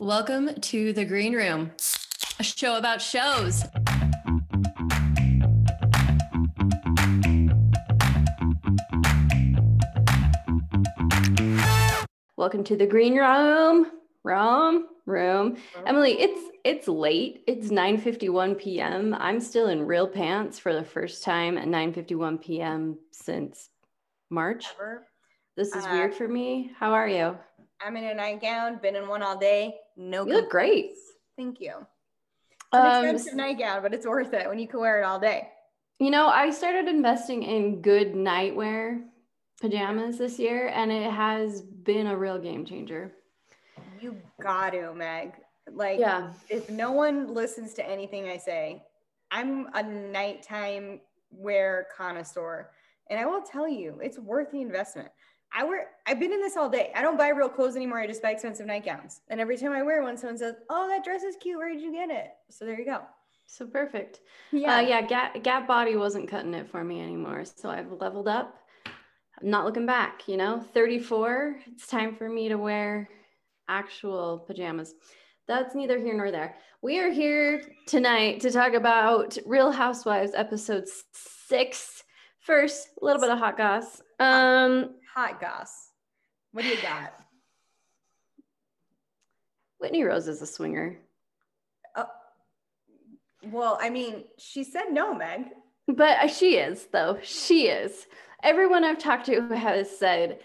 Welcome to the Green Room, a show about shows. Welcome to the Green Room. Room, room. Emily, it's it's late. It's 9:51 p.m. I'm still in real pants for the first time at 9:51 p.m. since March. Ever. This is Uh, weird for me. How are you? I'm in a nightgown, been in one all day. No, You look great. Thank you. It's an Um, expensive nightgown, but it's worth it when you can wear it all day. You know, I started investing in good nightwear pajamas this year, and it has been a real game changer. You got to, Meg. Like, Yeah. if no one listens to anything I say, I'm a nighttime wear connoisseur, and I will tell you, it's worth the investment. I wear. I've been in this all day. I don't buy real clothes anymore. I just buy expensive nightgowns. And every time I wear one, someone says, "Oh, that dress is cute. Where did you get it?" So there you go. So perfect. Yeah. Uh, yeah, Gap, Gap Body wasn't cutting it for me anymore. So I've leveled up. I'm not looking back, you know, 34. It's time for me to wear actual pajamas. That's neither here nor there. We are here tonight to talk about Real Housewives episode six. First, a little bit of hot goss. Um, Hot goss. What do you got? Whitney Rose is a swinger. Oh, well, I mean, she said no, Meg. But uh, she is, though. She is. Everyone I've talked to has said,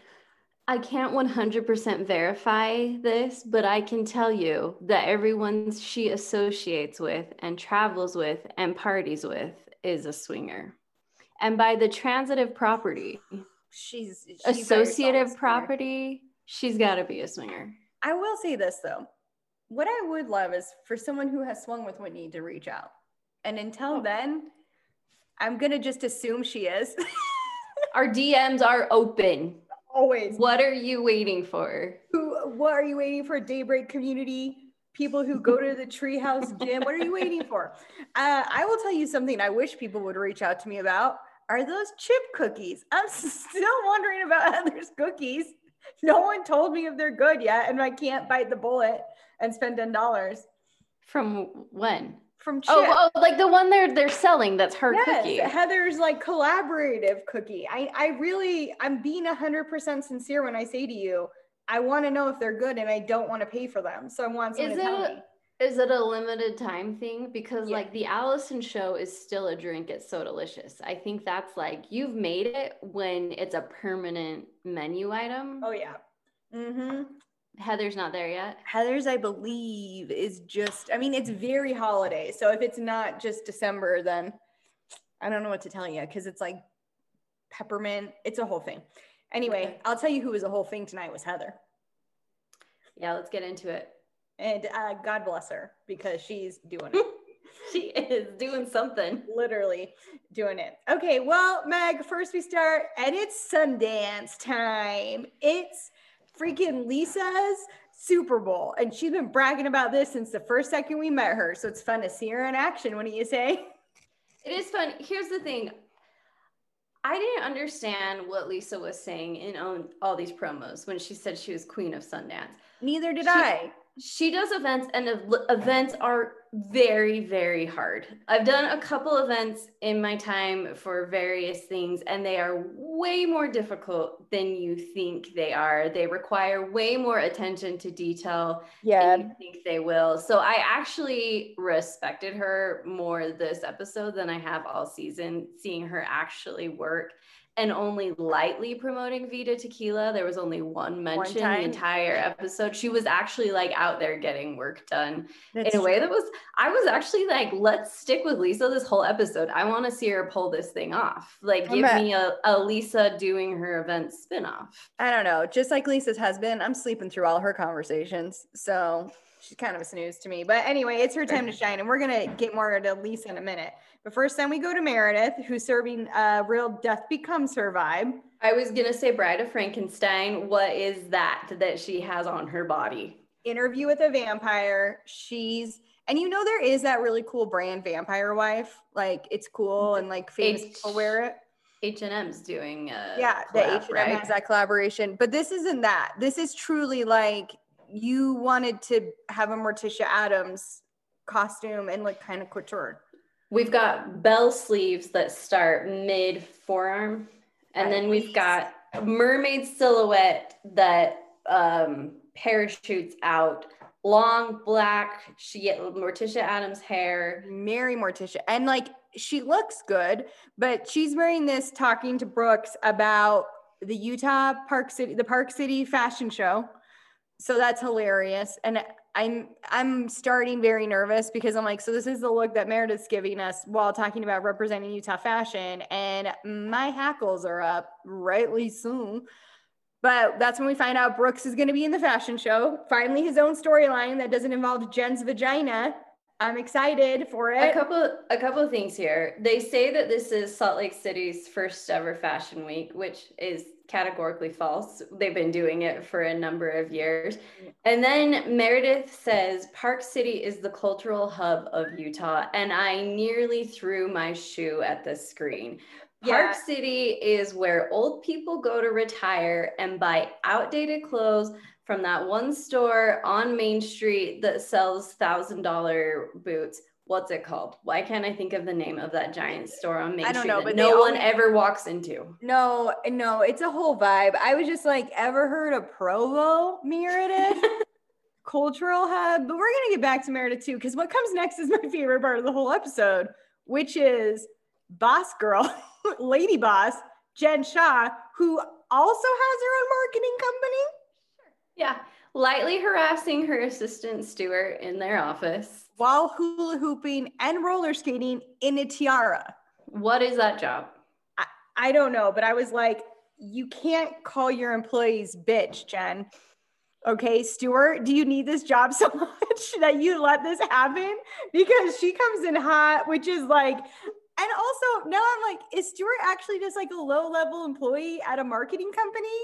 I can't 100% verify this, but I can tell you that everyone she associates with and travels with and parties with is a swinger. And by the transitive property, She's she associative property, she's got to be a swinger. I will say this though. What I would love is for someone who has swung with Whitney to reach out. And until Oh. then, I'm gonna just assume she is. Our DMs are open. Always. What are you waiting for? Who what are you waiting for? Daybreak community? People who go to the treehouse gym. What are you waiting for? Uh, I will tell you something I wish people would reach out to me about are those chip cookies. I'm still wondering about Heather's cookies. No one told me if they're good yet, and I can't bite the bullet and spend ten dollars From when? from oh, chip. Oh, oh, like the one they're they're selling. That's her yes, cookie. Heather's like collaborative cookie. I, I really, I'm being hundred percent sincere when I say to you, I want to know if they're good, and I don't want to pay for them. So I want someone Is to tell it- me. Is it a limited time thing? Because Yeah. like the Allison show is still a drink. It's so delicious. I think that's like you've made it when it's a permanent menu item. Oh yeah. Mm-hmm. Heather's not there yet. Heather's, I believe, is just. I mean, it's very holiday. So if it's not just December, then I don't know what to tell you because it's like peppermint. It's a whole thing. Anyway. I'll tell you who was a whole thing tonight was Heather. Yeah, let's get into it. And uh, God bless her because she's doing it. She is doing something. literally doing it. Okay, well, Meg, first we start, and it's Sundance time. It's freaking Lisa's Super Bowl, and she's been bragging about this since the first second we met her. So it's fun to see her in action. What do you say? It is fun. Here's the thing. I didn't understand what Lisa was saying in all, these promos when she said she was queen of Sundance. Neither did She- I. she does events and ev- events are very very hard. I've done a couple events in my time for various things and they are way more difficult than you think they are. They require way more attention to detail than you think they will. So i actually respected her more this episode than i have all season seeing her actually work and only lightly promoting Vida Tequila. There was only one mention the entire episode. She was actually like out there getting work done That's in a way true. that was I was actually like, let's stick with Lisa this whole episode. I want to see her pull this thing off. Like give me a, a Lisa doing her event spinoff. I don't know. Just like Lisa's husband, I'm sleeping through all her conversations. So she's kind of a snooze to me. But anyway, it's her time to shine. And we're going to get more into Lisa in a minute. But first, then we go to Meredith, who's serving uh, real death becomes her vibe. I was gonna say Bride of Frankenstein. What is that that she has on her body? Interview with a vampire. She's, and you know, there is that really cool brand, Vampire Wife. Like it's cool and like famous H- people wear it. H and M's doing a yeah, the H&M right? has that collaboration. But this isn't that. This is truly like you wanted to have a Morticia Addams costume and look kind of couture. We've got bell sleeves that start mid forearm, and At then we've least. got mermaid silhouette that um, parachutes out. Long black, she get Morticia Addams hair. Mary Morticia. And like she looks good, but she's wearing this talking to Brooks about the Utah Park City, the Park City fashion show. So that's hilarious. And I'm I'm starting very nervous because I'm like, so this is the look that Meredith's giving us while talking about representing Utah fashion. And my hackles are up, rightly so. But that's when we find out Brooks is going to be in the fashion show. Finally, his own storyline that doesn't involve Jen's vagina. I'm excited for it. A couple, a couple of things here. They say that this is Salt Lake City's first ever fashion week, which is categorically false. They've been doing it for a number of years. And then Meredith says Park City is the cultural hub of Utah, and I nearly threw my shoe at the screen. Park Yeah. City is where old people go to retire and buy outdated clothes from that one store on Main Street that sells thousand dollar boots. What's it called? Why can't I think of the name of that giant store on Main I don't Street know, but no one ever walks into? No, no, it's a whole vibe. I was just like, ever heard of Provo, Meredith? Cultural hub. But we're gonna get back to Meredith too, because what comes next is my favorite part of the whole episode, which is boss girl, lady boss, Jen Shah, who also has her own marketing company. Yeah, lightly harassing her assistant Stuart in their office. While hula hooping and roller skating in a tiara. What is that job? I I don't know, but I was like, you can't call your employees bitch, Jen. Okay, Stuart, do you need this job so much that you let this happen? Because she comes in hot, which is like, and also now I'm like, is Stuart actually just like a low level employee at a marketing company?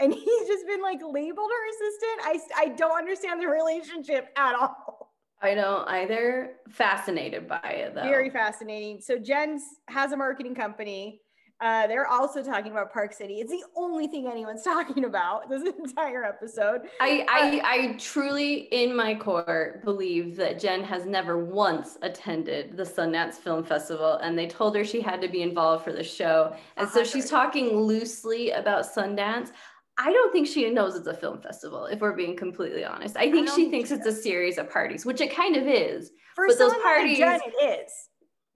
And he's just been like labeled her assistant. I, I don't understand the relationship at all. I don't either. Fascinated by it though. Very fascinating. So Jen's has a marketing company. Uh, they're also talking about Park City. It's the only thing anyone's talking about this entire episode. I, I I truly in my core believe that Jen has never once attended the Sundance Film Festival and they told her she had to be involved for the show. And so she's talking loosely about Sundance. I don't think she knows it's a film festival, if we're being completely honest. I think don't she think thinks she it's a series of parties, which it kind of is. For But those parties- Jen, it is.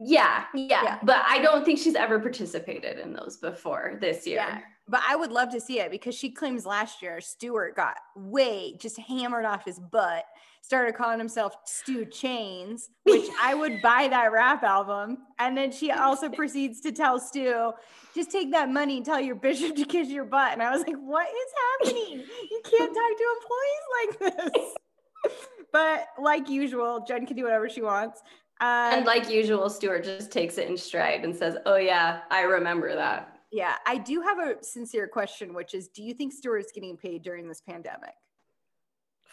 Yeah, yeah, Yeah. But I don't think she's ever participated in those before this year. Yeah. But I would love to see it because she claims last year Stuart got way just hammered off his butt, started calling himself Stu Chains, which I would buy that rap album. And then she also proceeds to tell Stu, just take that money and tell your bishop to kiss your butt. And I was like, what is happening? You can't talk to employees like this. but like usual, Jen can do whatever she wants. Uh, And like usual, Stuart just takes it in stride and says, Oh, yeah, I remember that. Yeah, I do have a sincere question, which is do you think Stuart is getting paid during this pandemic?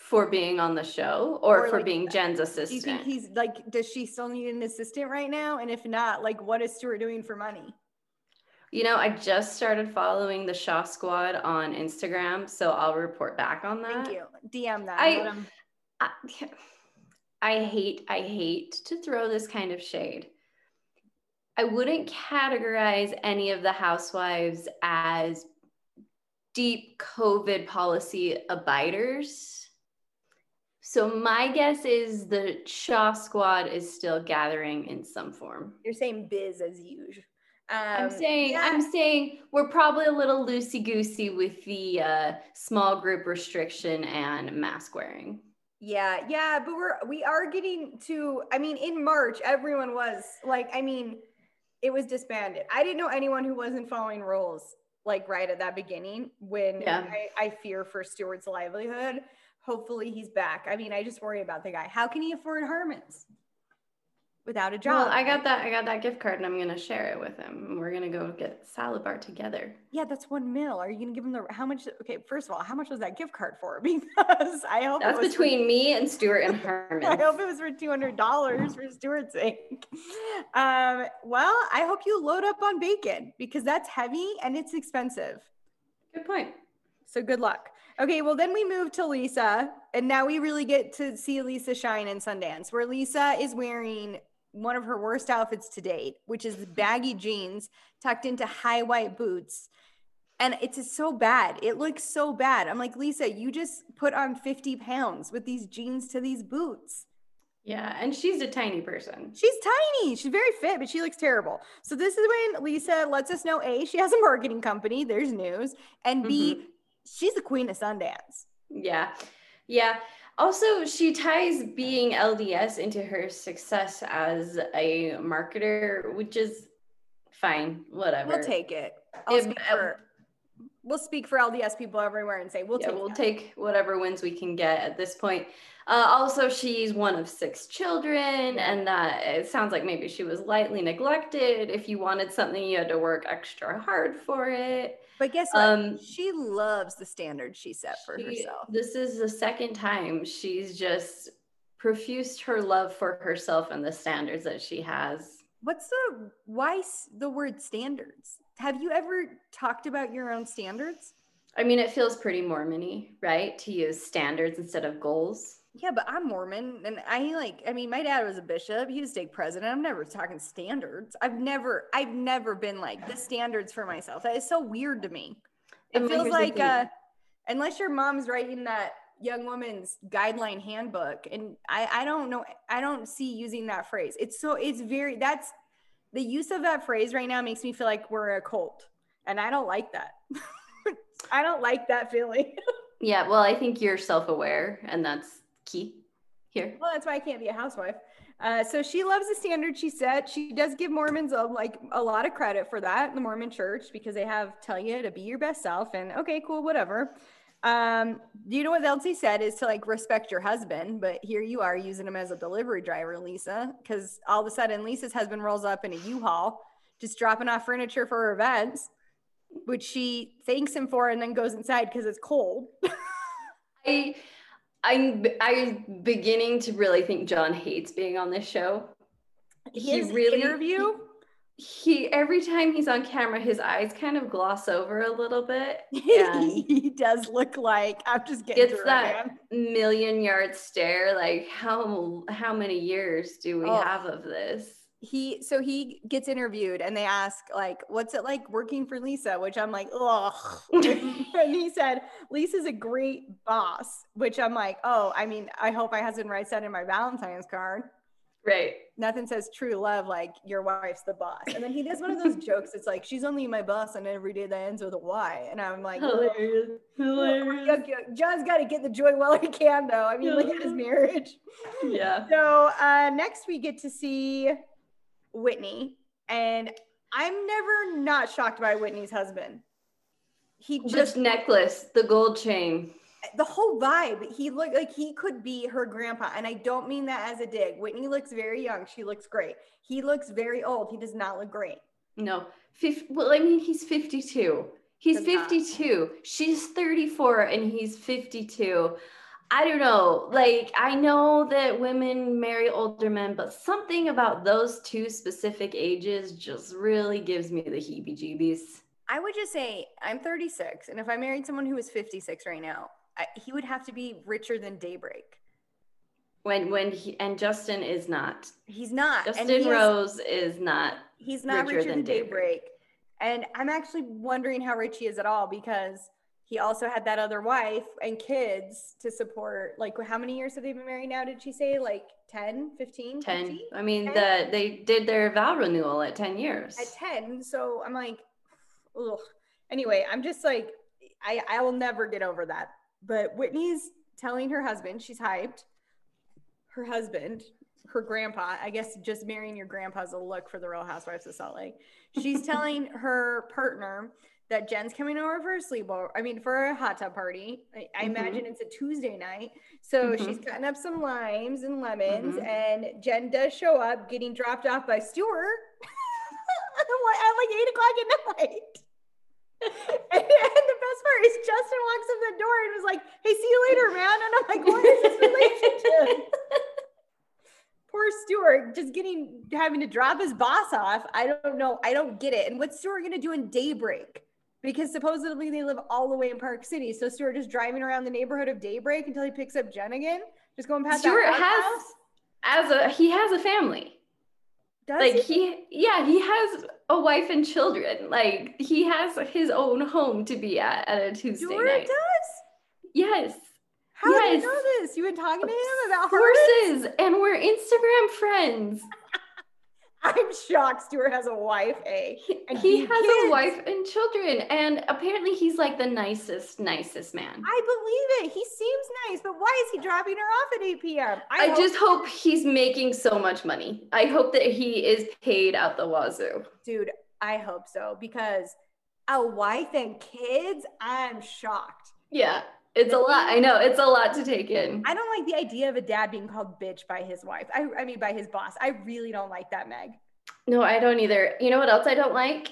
For being on the show or, Or, for like, being uh, Jen's assistant. Do you think he's like, does she still need an assistant right now? And if not, like, what is Stuart doing for money? You know, I just started following the Shah Squad on Instagram, so I'll report back on that. Thank you. DM that. I- I, I hate, I hate to throw this kind of shade. I wouldn't categorize any of the housewives as deep COVID policy abiders. So my guess is the Shah Squad is still gathering in some form. You're saying biz as usual. Um, I'm saying, yeah, I'm saying we're probably a little loosey goosey with the uh, small group restriction and mask wearing. yeah, yeah, but we're we are getting to. I mean, in March, everyone was like, I mean, it was disbanded. I didn't know anyone who wasn't following rules like right at that beginning. When Yeah. I, I fear for Stuart's livelihood. Hopefully, he's back. I mean, I just worry about the guy. How can he afford Harmon's without a job? Well, I got that. I got that gift card, and I'm gonna share it with him. and We're gonna go get salad bar together. Yeah, that's one mil. Are you gonna give him the how much? Okay, first of all, how much was that gift card for? Because I hope it That's was for- between me and Stuart and Harmon. I hope it was for two hundred dollars for Stuart's sake. Um, well, I hope you load up on bacon because that's heavy and it's expensive. Good point. So good luck. Okay, well then we move to Lisa, and now we really get to see Lisa shine in Sundance, where Lisa is wearing one of her worst outfits to date, which is baggy jeans tucked into high white boots. And it's just so bad. It looks so bad. I'm like, Lisa, you just put on 50 pounds with these jeans to these boots. Yeah, and she's a tiny person. She's tiny. She's very fit, but she looks terrible. So this is when Lisa lets us know A, she has a marketing company. There's news. And B, mm-hmm. She's the queen of Sundance. Yeah. Yeah. Also, she ties being LDS into her success as a marketer, which is fine. Whatever. We'll take it. I'll speak for, we'll speak for LDS people everywhere and say we'll yeah, take we'll that. take whatever wins we can get at this point. Uh, also, she's one of six children, and that it sounds like maybe she was lightly neglected. If you wanted something, you had to work extra hard for it. But guess what? Um, she loves the standards she set for she, herself. This is the second time she's just profused her love for herself and the standards that she has. What's the why the word standards? Have you ever talked about your own standards? I mean, it feels pretty Mormony, right? To use standards instead of goals. Yeah, but I'm Mormon and I like I mean my dad was a bishop, he was stake president. I'm never talking standards. I've never I've never been like the standards for myself. That is so weird to me. It and feels like uh unless your mom's writing that young woman's guideline handbook and I I don't know I don't see using that phrase. It's so it's very that's the use of that phrase right now makes me feel like we're a cult and I don't like that. I don't like that feeling. yeah, well, I think you're self-aware and that's key here. Well, that's why I can't be a housewife. Uh, so she loves the standard she set. She does give Mormons a, like a lot of credit for that in the Mormon church because they have tell you to be your best self and okay, cool, whatever. Um, do you know what else he said is to like respect your husband, but here you are using him as a delivery driver, Lisa, because all of a sudden Lisa's husband rolls up in a U-Haul, just dropping off furniture for her events, which she thanks him for and then goes inside because it's cold. I I'm I'm beginning to really think John hates being on this show. His he really interview. He every time he's on camera, his eyes kind of gloss over a little bit. he does look like I'm just getting it's that million yard stare. Like how how many years do we oh. have of this? He so he gets interviewed and they ask like what's it like working for lisa? Which i'm like ugh. And he said lisa's a great boss which i'm like oh i mean i hope my husband writes that in my valentine's card. Right. Nothing says true love like your wife's the boss. And then he does one of those jokes it's like she's only my boss and every day that ends with a y. And i'm like hilarious. Hilarious. John's got to get the joy while he can though. I mean look at his marriage. Yeah. So uh next we get to see Whitney, and I'm never not shocked by Whitney's husband. He just necklace, the gold chain. The whole vibe. He looked like he could be her grandpa. And I don't mean that as a dig. Whitney looks very young. She looks great. He looks very old. He does not look great. No. Fif- well, I mean, he's 52. He's 52. She's 34 and he's 52. I don't know. Like, I know that women marry older men, but something about those two specific ages just really gives me the heebie jeebies. I would just say I'm 36, and if I married someone who was 56 right now, I, he would have to be richer than Daybreak. When when he and Justin is not. He's not. Justin he Rose is, is not. He's not richer, richer than, than Daybreak. Daybreak. And I'm actually wondering how rich he is at all because he also had that other wife and kids to support. Like how many years have they been married now did she say? Like 10 15 10 50? i mean 10? the they did their vow renewal at 10 years. At 10 so i'm like ugh. anyway i'm just like i i will never get over that. But whitney's telling her husband she's hyped. Her husband her grandpa i guess just marrying your grandpa's a look for the real housewives of salt lake. She's telling her partner that Jen's coming over for a sleepover. I mean, for a hot tub party. I, I mm-hmm. imagine it's a Tuesday night. So mm-hmm. she's cutting up some limes and lemons, mm-hmm. and Jen does show up, getting dropped off by Stuart at like eight o'clock at night. and, and, the best part is Justin walks in the door and was like, "Hey, see you later, man." And I'm like, "What is this relationship?" Poor Stuart just getting having to drop his boss off. I don't know. I don't get it. And what's Stuart gonna do in daybreak? Because supposedly they live all the way in Park City. So Stuart is driving around the neighborhood of Daybreak until he picks up Jen again, just going past. Stuart has as a he has a family. Does like he? he yeah he has a wife and children like he has his own home to be at at a tuesday Stuart night does. yes How Yes. you know this? You've been talking to him about horses? horses and we're instagram friends I'm shocked. Stuart has a wife. A. he, And he he has kids. a wife and children and apparently he's like the nicest nicest man I believe it. He seems nice, but why is he dropping her off at 8 p.m.? I, hope- just hope he's making so much money. I hope that he is paid out the wazoo. dude, I hope so because a wife and kids, I'm shocked. Yeah, it's a lot. I know it's a lot to take in. I don't like the idea of a dad being called bitch by his wife. I, I mean, by his boss. I really don't like that, Meg. No, I don't either. You know what else I don't like?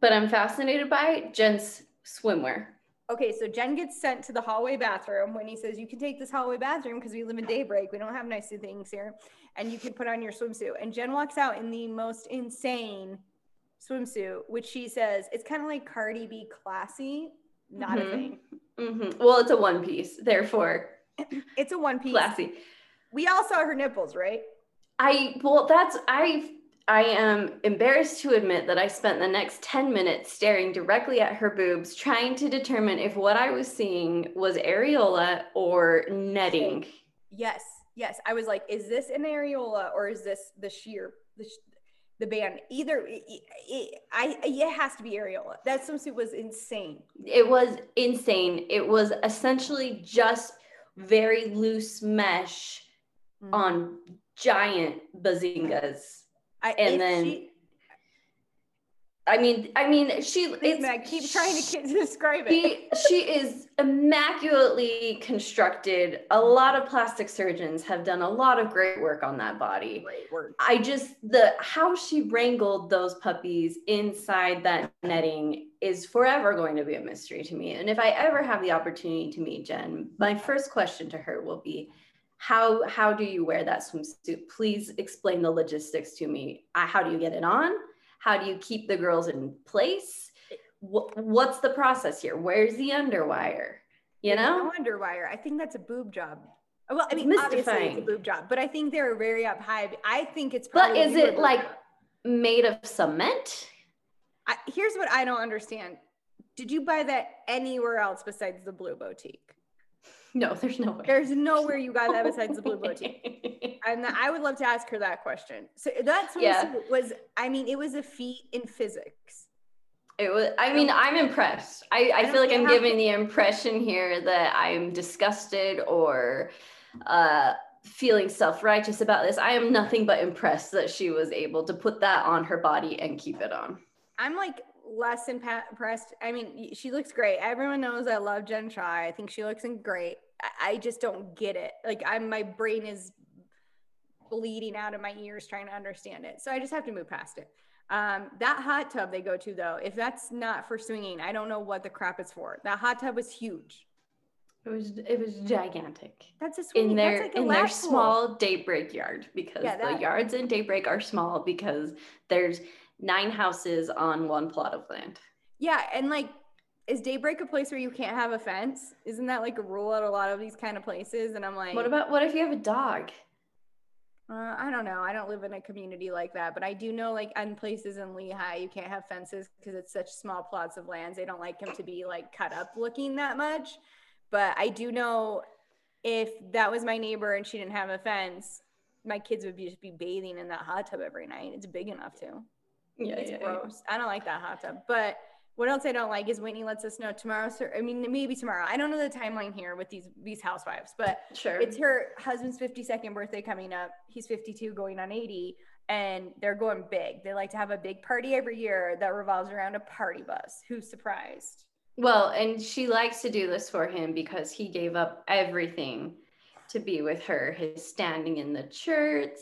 But I'm fascinated by Jen's swimwear. Okay, so Jen gets sent to the hallway bathroom when he says, You can take this hallway bathroom because we live in daybreak. We don't have nice things here. And you can put on your swimsuit. And Jen walks out in the most insane swimsuit, which she says it's kind of like Cardi B classy. Not a Mhm. thing. hmm Well, it's a one piece, therefore It's a one piece. classy. We all saw her nipples, right? I well, that's I. I am embarrassed to admit that I spent the next 10 minutes staring directly at her boobs, trying to determine if what I was seeing was areola or netting. Yes, yes. I was like, is this an areola or is this the sheer the, the band? Either it, it, I it has to be areola. That swimsuit was insane. It was insane. It was essentially just very loose mesh Mm-hmm. on giant bazingas. I, and then she, I mean, I mean, she please, it's Meg, keep trying to ki- describe it. she she is immaculately constructed. A lot of plastic surgeons have done a lot of great work on that body. Great word. I just the how she wrangled those puppies inside that netting is forever going to be a mystery to me. And if I ever have the opportunity to meet Jen, my first question to her will be how how do you wear that swimsuit? Please explain the logistics to me. How do you get it on? How do you keep the girls in place? Wh- What's the process here? Where's the underwire? You There's know? no underwire. I think that's a boob job. Well, I It's mean, obviously it's a boob job, but I think they're very up high. I think it's But is it like job. made of cement? I, here's what I don't understand. Did you buy that anywhere else besides the Blue Boutique? No, there's no way. There's nowhere you got that besides the Blue Boutique. And I would love to ask her that question. So that Yeah. was, I mean, it was a feat in physics. It was. I mean, I'm impressed. I, I, don't feel like I'm giving the impression here that I'm disgusted or uh, feeling self-righteous about this. I am nothing but impressed that she was able to put that on her body and keep it on. I'm like less impressed. I mean, she looks great. Everyone knows I love Jen Shah. I think she looks great. I, just don't get it. Like, I'm my brain is bleeding out of my ears trying to understand it. So I just have to move past it. Um, that hot tub they go to though, if that's not for swinging, I don't know what the crap it's for. That hot tub was huge. It was. It was gigantic That's a swinging. in their like a in their pool. small daybreak yard because Yeah, the yards in daybreak are small because there's nine houses on one plot of land. Yeah, and like, is Daybreak a place where you can't have a fence? Isn't that like a rule at a lot of these kind of places? And I'm like, What about what if you have a dog? Uh, I don't know. I don't live in a community like that, but I do know like in places in Lehi, you can't have fences because it's such small plots of lands. They don't like them to be like cut up looking that much. But I do know if that was my neighbor and she didn't have a fence, my kids would be, just be bathing in that hot tub every night. It's big enough to. Yeah, It's yeah, yeah. gross. I don't like that hot tub. But what else I don't like is Whitney lets us know tomorrow. So, I mean, maybe tomorrow. I don't know the timeline here with these these housewives, but Sure. it's her husband's 52nd birthday coming up. He's 52 going on 80 and they're going big. They like to have a big party every year that revolves around a party bus. Who's surprised? Well, and she likes to do this for him because he gave up everything to be with her. His standing in the church,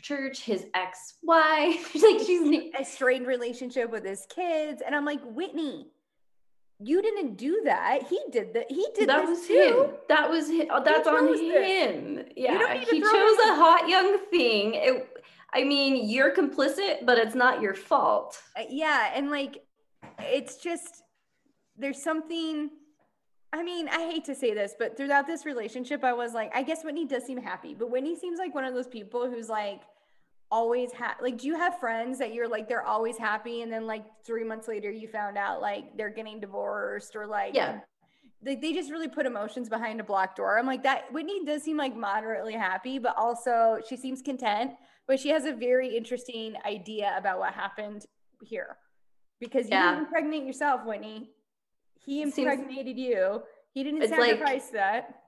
church, his ex-wife. like she's A strained relationship with his kids and I'm like, "Whitney, you didn't do that. He did that. He did that this was too." him. That was him. Oh, that's on this. him. don't Yeah, he chose him a hot young thing. It, I mean, you're complicit, but it's not your fault. Uh, yeah, and like it's just there's something I mean, I hate to say this, but throughout this relationship, I was like, I guess Whitney does seem happy, but Whitney seems like one of those people who's like always ha- like do you have friends that you're like they're always happy and then like 3 months later you found out like they're getting divorced or like Yeah. they, they just really put emotions behind a blocked door. I'm like that Whitney does seem like moderately happy, but also she seems content, but she has a very interesting idea about what happened here. Because you Yeah. didn't impregnate yourself, Whitney. He Seems- impregnated you. He didn't It's like- sacrifice that.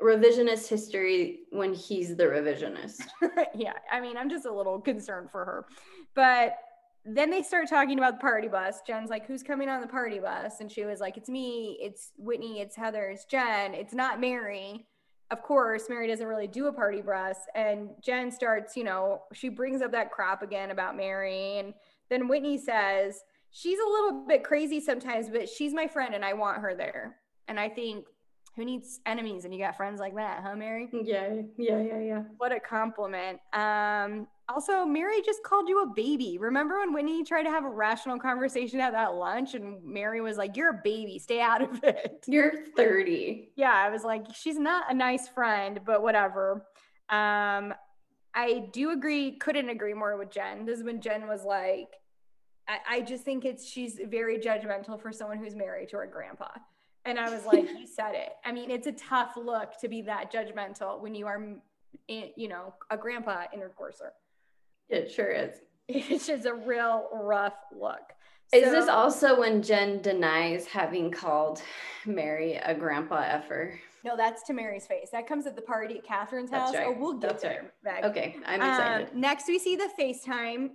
Revisionist history when he's the revisionist. yeah, I mean, I'm just a little concerned for her. But then they start talking about the party bus. Jen's like, Who's coming on the party bus? And she was like, It's me, it's Whitney, it's Heather, it's Jen, it's not Mary. Of course, Mary doesn't really do a party bus. And Jen starts, you know, she brings up that crap again about Mary. And then Whitney says, She's a little bit crazy sometimes, but she's my friend and I want her there. And I think, who needs enemies? And you got friends like that, huh, Mary? Yeah, yeah, yeah, yeah. What a compliment. Um, also, Mary just called you a baby. Remember when Whitney tried to have a rational conversation at that lunch and Mary was like, You're a baby, stay out of it. You're 30. Yeah, I was like, She's not a nice friend, but whatever. Um, I do agree, couldn't agree more with Jen. This is when Jen was like, I, I just think it's she's very judgmental for someone who's married to her grandpa. And I was like, you said it. I mean, it's a tough look to be that judgmental when you are, in, you know, a grandpa intercourser. It sure is. It's just a real rough look. Is So- this also when Jen denies having called Mary a grandpa effer? No, that's to Mary's face. That comes at the party at Catherine's house. right. Oh, we'll get That's there. Meg. Okay, I'm Um, excited. next, we see the FaceTime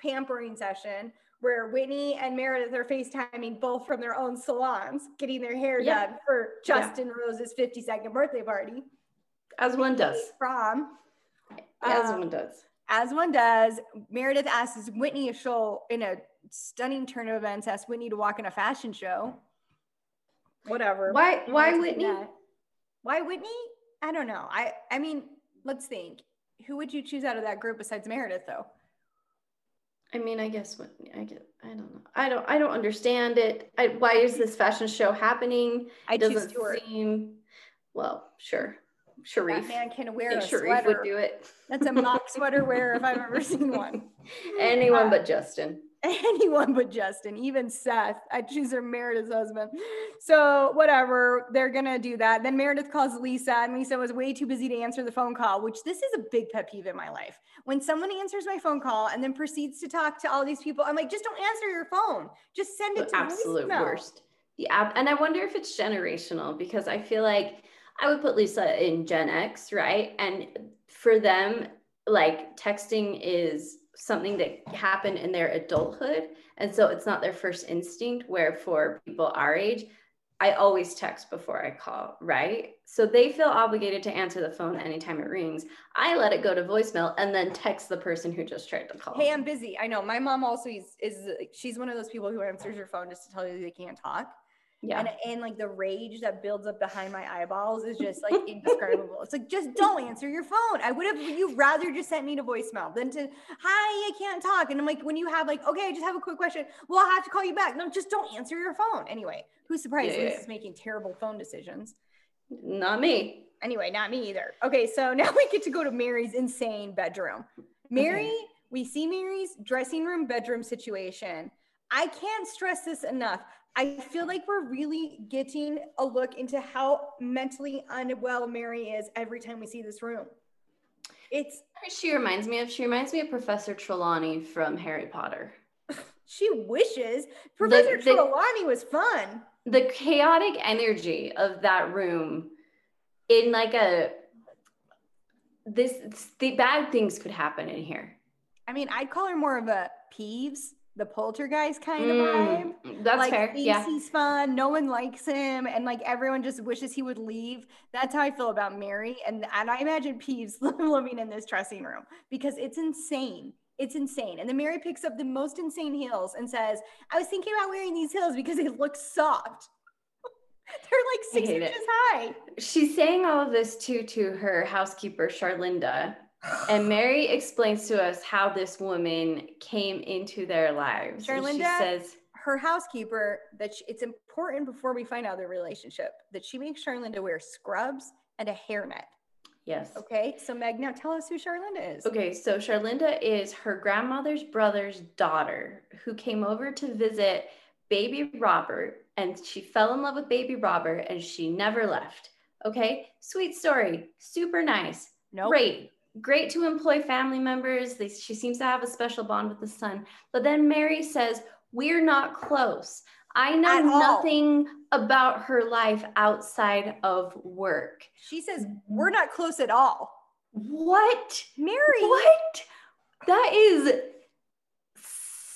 pampering session where Whitney and Meredith are FaceTiming both from their own salons, getting their hair Yeah. done for Yeah. Justin Rose's 52nd birthday party. As one does. From As um, one does. as one does, Meredith asks Whitney a show in a stunning turn of events, asks Whitney to walk in a fashion show. Whatever. Why? Why Let's Whitney? Why Whitney? I don't know. I I mean, let's think. Who would you choose out of that group besides Meredith, though? I mean, I guess what I get. I don't know. I don't. I don't understand it. I, why is this fashion show happening? I It doesn't seem. Well, sure. That Sharif. man can wear a Sharif sweater. would do it. That's a mock sweater wear if I've ever seen one. Anyone Uh, but Justin. Anyone but Justin, even Seth. I choose her Meredith's husband. So whatever, they're gonna do that. Then Meredith calls Lisa, and Lisa was way too busy to answer the phone call, which this is a big pet peeve in my life. When someone answers my phone call and then proceeds to talk to all these people, I'm like, just don't answer your phone. Just send it the to absolute voicemail. worst. The app, and I wonder if it's generational because I feel like I would put Lisa in Gen X, right? And for them, like texting is something that happened in their adulthood, and so it's not their first instinct. Where for people our age, I always text before I call, right? So they feel obligated to answer the phone anytime it rings. I let it go to voicemail and then text the person who just tried to call. Hey, I'm busy. I know. My mom also is, is she's one of those people who answers her phone just to tell you they can't talk. Yeah. And, and like the rage that builds up behind my eyeballs is just like indescribable. It's like just don't answer your phone. I would have you rather just sent me to voicemail than to hi, I can't talk. And I'm like, when you have like, okay, I just have a quick question. Well, I'll have to call you back. No, just don't answer your phone. Anyway, who's surprised Yeah, yeah, Lisa's making terrible phone decisions? Not me. Anyway, not me either. Okay, so now we get to go to Mary's insane bedroom. Mary, we see Mary's dressing room bedroom situation. I can't stress this enough. I feel like we're really getting a look into how mentally unwell Mary is every time we see this room. It's She reminds me of she reminds me of Professor Trelawney from Harry Potter. she wishes Professor the- Trelawney was fun. The chaotic energy of that room in like a this the bad things could happen in here. I mean, I'd call her more of a Peeves, the poltergeist kind of Mm, vibe. that's like fair. Yeah. he's fun. No one likes him, and like everyone just wishes he would leave. That's how I feel about Mary, and and I imagine Peeves living in this dressing room because it's insane. It's insane. And then Mary picks up the most insane heels and says, "I was thinking about wearing these heels because they look soft. They're like six hate it. inches high." She's saying all of this too to her housekeeper, Charlinda. And Mary explains to us how this woman came into their lives. And she Charlinda? says, her housekeeper that she, it's important before we find out their relationship that she makes Charlinda wear scrubs and a hairnet. Yes. Okay, so Meg, now tell us who Charlinda is. Okay, so Charlinda is her grandmother's brother's daughter who came over to visit baby Robert and she fell in love with baby Robert and she never left. Okay, sweet story, super nice. Nope. Great, great to employ family members. They, she seems to have a special bond with the son. But then Mary says, We're not close. I know nothing about her life outside of work. She says we're not close at all. What? Mary, What? That is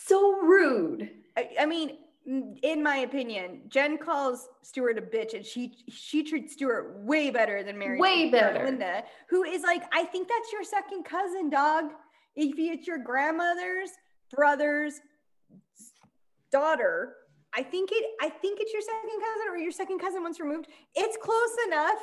so rude. I, I mean, in my opinion, Jen calls Stuart a bitch, and she she treats Stuart way better than Mary. Way better. Linda, who is like, I think that's your second cousin, dog. If it's your grandmother's brother's daughter, I think it. I think it's your second cousin, or your second cousin once removed. It's close enough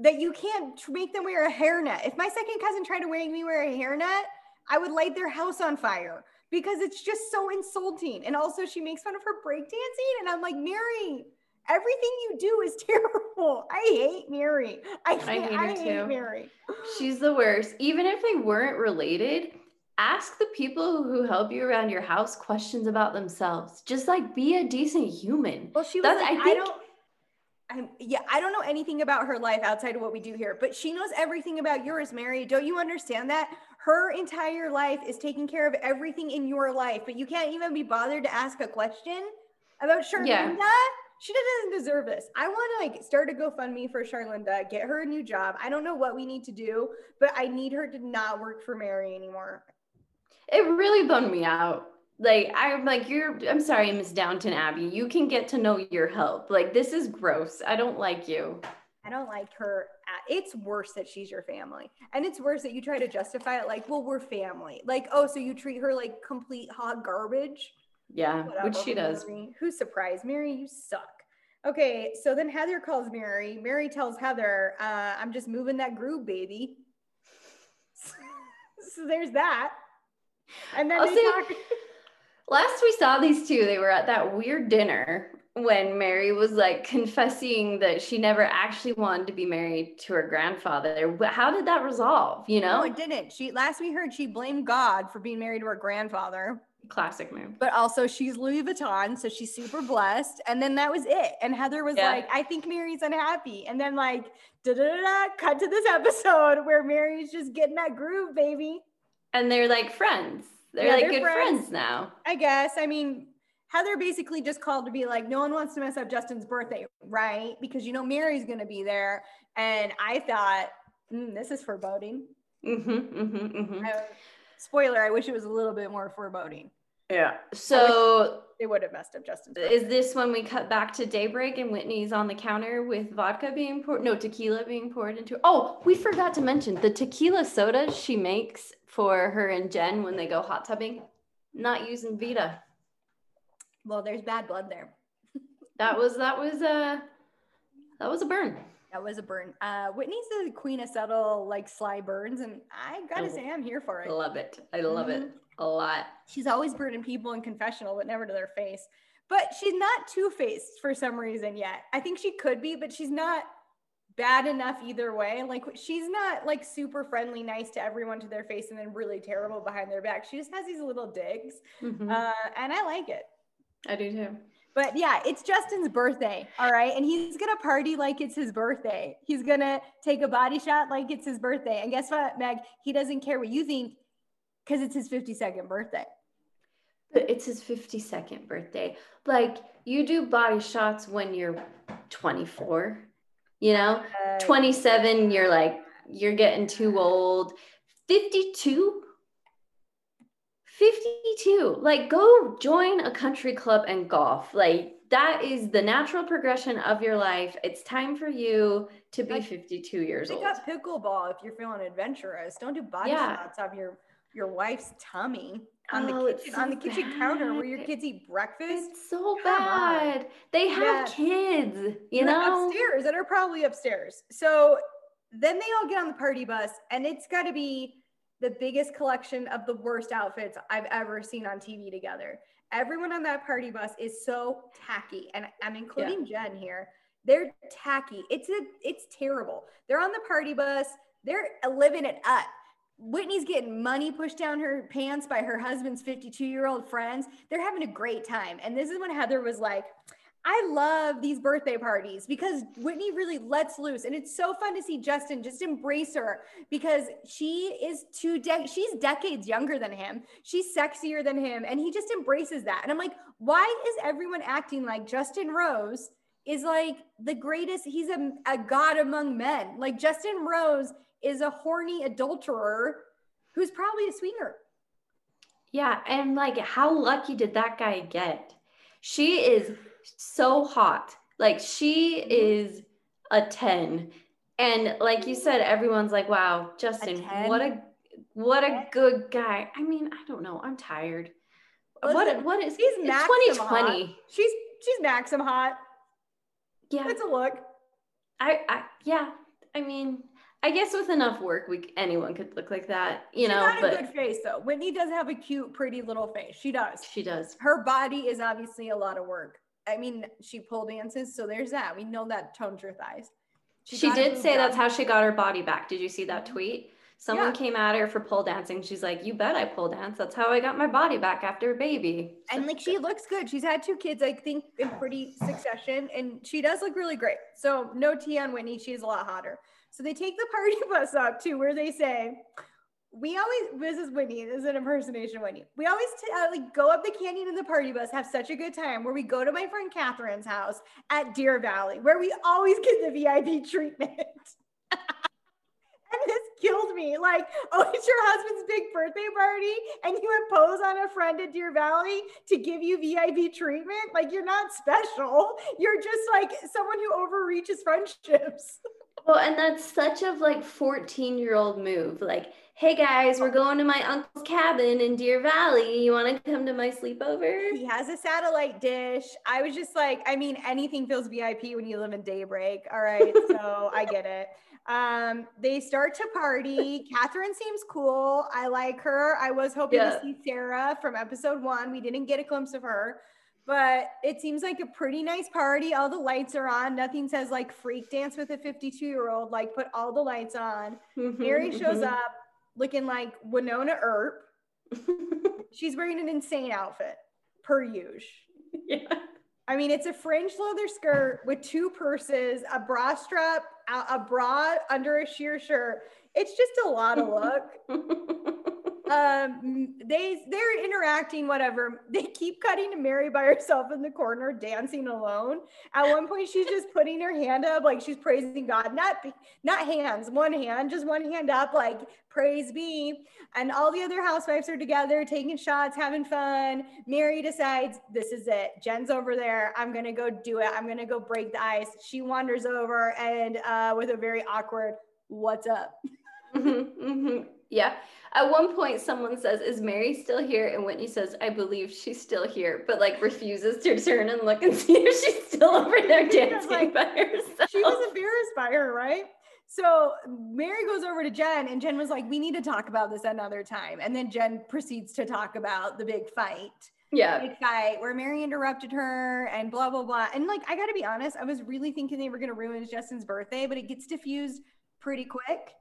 that you can't make them wear a hairnet. If my second cousin tried to make me wear a hairnet, I would light their house on fire because it's just so insulting. And also, she makes fun of her breakdancing, and I'm like, Mary, everything you do is terrible. I hate Mary. I, can't, hate her too. Mary. She's the worst. Even if they weren't related, ask the people who help you around your house questions about themselves. Just like be a decent human. Well, she was That's- like, I I, don't. I'm, yeah, I don't know anything about her life outside of what we do here, but she knows everything about yours, Mary. Don't you understand that? Her entire life is taking care of everything in your life, but you can't even be bothered to ask a question about Charlinda. Yeah. She doesn't deserve this. I want to like start a GoFundMe for Charlinda, get her a new job. I don't know what we need to do, but I need her to not work for Mary anymore. It really bummed me out. Like I'm like you're I'm sorry, Miss Downton Abbey. You can get to know your help. Like this is gross. I don't like you. I don't like her. It's worse that she's your family. And it's worse that you try to justify it like, well, we're family. Like, oh, so you treat her like complete hot garbage? Yeah, which she does. Mary. Who's surprised? Mary, you suck. Okay, so then Heather calls Mary. Mary tells Heather, uh, I'm just moving that groove, baby. so there's that. And then they talk- Last we saw these two, they were at that weird dinner when Mary was like confessing that she never actually wanted to be married to her grandfather. How did that resolve? You no, know, it didn't. She last we heard she blamed God for being married to her grandfather. classic move. but also she's Louis Vuitton, so she's super blessed. And then that was it. And Heather was Yeah. like, I think Mary's unhappy. And then like, da da da, cut to this episode where Mary's just getting that groove, baby. And they're like friends. They're Yeah, like they're good friends. friends now. I guess. I mean, Heather basically just called to be like, no one wants to mess up Justin's birthday, right? Because you know Mary's gonna be there. And I thought, "Hmm, this is foreboding. Mm-hmm, mm-hmm, mm-hmm. Spoiler, I wish it was a little bit more foreboding. Yeah. So They would have messed up Justin's birthday. is this when we cut back to daybreak and Whitney's on the counter with vodka being poured? No, tequila being poured into. Oh, we forgot to mention the tequila soda she makes for her and Jen when they go hot tubbing. Not using Vida. well, there's bad blood there. That was that was a that was a burn. That was a burn. Uh, Whitney's the queen of subtle, like sly burns, and I gotta say, I'm here for I it. love it. I love it a lot. She's always burning people in confessional, but never to their face. But she's not two faced for some reason yet. I think she could be, but she's not bad enough either way. Like she's not like super friendly, nice to everyone to their face, and then really terrible behind their back. She just has these little digs, Mhm. uh, and I like it. I do too. But yeah, it's Justin's birthday. All right. And he's going to party like it's his birthday. He's going to take a body shot like it's his birthday. And guess what, Meg? He doesn't care what you think because it's his 52nd birthday. But it's his 52nd birthday. Like you do body shots when you're 24, you know? Uh, 27, you're like, you're getting too old. 52? 52. Like, go join a country club and golf. Like, that is the natural progression of your life. It's time for you to be Like, 52 years Pick old. up pickleball if you're feeling adventurous. Don't do body Yeah. shots of your your wife's tummy on Oh, the kitchen on the kitchen counter where your kids eat breakfast. It's so Come on. bad. They have Yeah. kids, you They're know? upstairs that are probably upstairs. So then they all get on the party bus, and it's got to be the biggest collection of the worst outfits I've ever seen on TV together. everyone on that party bus is so tacky, and I'm including yeah. Jen here. They're tacky. It's a it's terrible. They're on the party bus. They're living it up. Whitney's getting money pushed down her pants by her husband's 52 year old friends. They're having a great time. And this is when Heather was like, I love these birthday parties because Whitney really lets loose. And it's so fun to see Justin just embrace her because she is two she's decades younger than him. She's sexier than him. And he just embraces that. And I'm like, why is everyone acting like Justin Rose is like the greatest? He's a, a god among men. Like Justin Rose is a horny adulterer who's probably a swinger. Yeah. And like, how lucky did that guy get? She is so hot. Like, she is a 10. And like you said, everyone's like, wow, Justin, a what a what a good guy. I mean, I don't know. I'm tired. Listen, what what is he's 2020. She's she's Maxim hot. Yeah. It's a look. I, I yeah. I mean, I guess with enough work, we anyone could look like that, you know. She's got but, a good face though. Whitney does have a cute, pretty little face. She does. She does. Her body is obviously a lot of work. I mean, she pole dances, so there's that. We know that tones her thighs. She, she did say that's how she got her body back. Did you see that mm-hmm. tweet? Someone yeah. came at her for pole dancing. She's like, "You bet I pole dance. That's how I got my body back after a baby." And like, she looks good. She's had two kids, I think, in pretty succession, and she does look really great. So no tea on Whitney. She's a lot hotter. So they take the party bus up to where they say, we always this is Whitney. This is an impersonation Whitney. We always t- uh, like go up the canyon in the party bus, have such a good time. Where we go to my friend Catherine's house at Deer Valley, where we always get the VIP treatment. and this killed me. Like, oh, it's your husband's big birthday party, and you impose on a friend at Deer Valley to give you VIP treatment. Like, you're not special. You're just like someone who overreaches friendships. Well, and that's such a like 14 year old move. Like, hey guys, we're going to my uncle's cabin in Deer Valley. You want to come to my sleepover? He has a satellite dish. I was just like, I mean, anything feels VIP when you live in Daybreak. All right. So I get it. Um, they start to party. Catherine seems cool. I like her. I was hoping yeah. to see Sarah from episode one. We didn't get a glimpse of her but it seems like a pretty nice party. All the lights are on. Nothing says like freak dance with a 52 year old. Like put all the lights on. Mm-hmm, Mary shows mm-hmm. up looking like Wynonna Earp. She's wearing an insane outfit, per usual. Yeah. I mean, it's a fringe leather skirt with two purses, a bra strap, a, a bra under a sheer shirt. It's just a lot of look. um they they're interacting whatever. They keep cutting to mary by herself in the corner dancing alone. At one point she's just putting her hand up like she's praising god. Not not hands one hand just one hand up like praise be. And all the other housewives are together taking shots having fun. Mary decides this is it. Jen's over there. I'm gonna go do it. I'm gonna go break the ice. She wanders over and uh with a very awkward what's up? Mm-hmm, mm-hmm. Yeah at one point, someone says, Is Mary still here? And Whitney says, I believe she's still here, but like refuses to turn and look and see if she's still over there dancing like, by herself. She was embarrassed by her, right? So Mary goes over to Jen, and Jen was like, We need to talk about this another time. And then Jen proceeds to talk about the big fight. Yeah. Big fight where Mary interrupted her and blah, blah, blah. And like, I got to be honest, I was really thinking they were going to ruin Justin's birthday, but it gets diffused pretty quick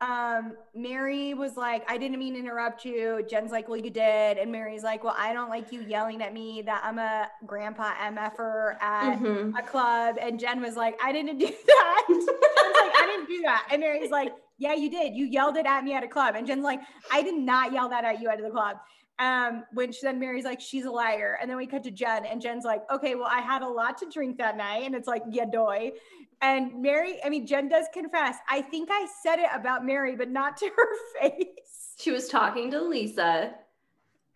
um, Mary was like, I didn't mean to interrupt you. Jen's like, Well, you did. And Mary's like, Well, I don't like you yelling at me that I'm a grandpa MFer at mm-hmm. a club. And Jen was like, I didn't do that. Jen's like, I didn't do that. And Mary's like, Yeah, you did. You yelled it at me at a club. And Jen's like, I did not yell that at you at the club. Um, when she, then Mary's like, she's a liar. And then we cut to Jen, and Jen's like, okay, well, I had a lot to drink that night. And it's like, yeah, doy. And Mary, I mean, Jen does confess. I think I said it about Mary, but not to her face. She was talking to Lisa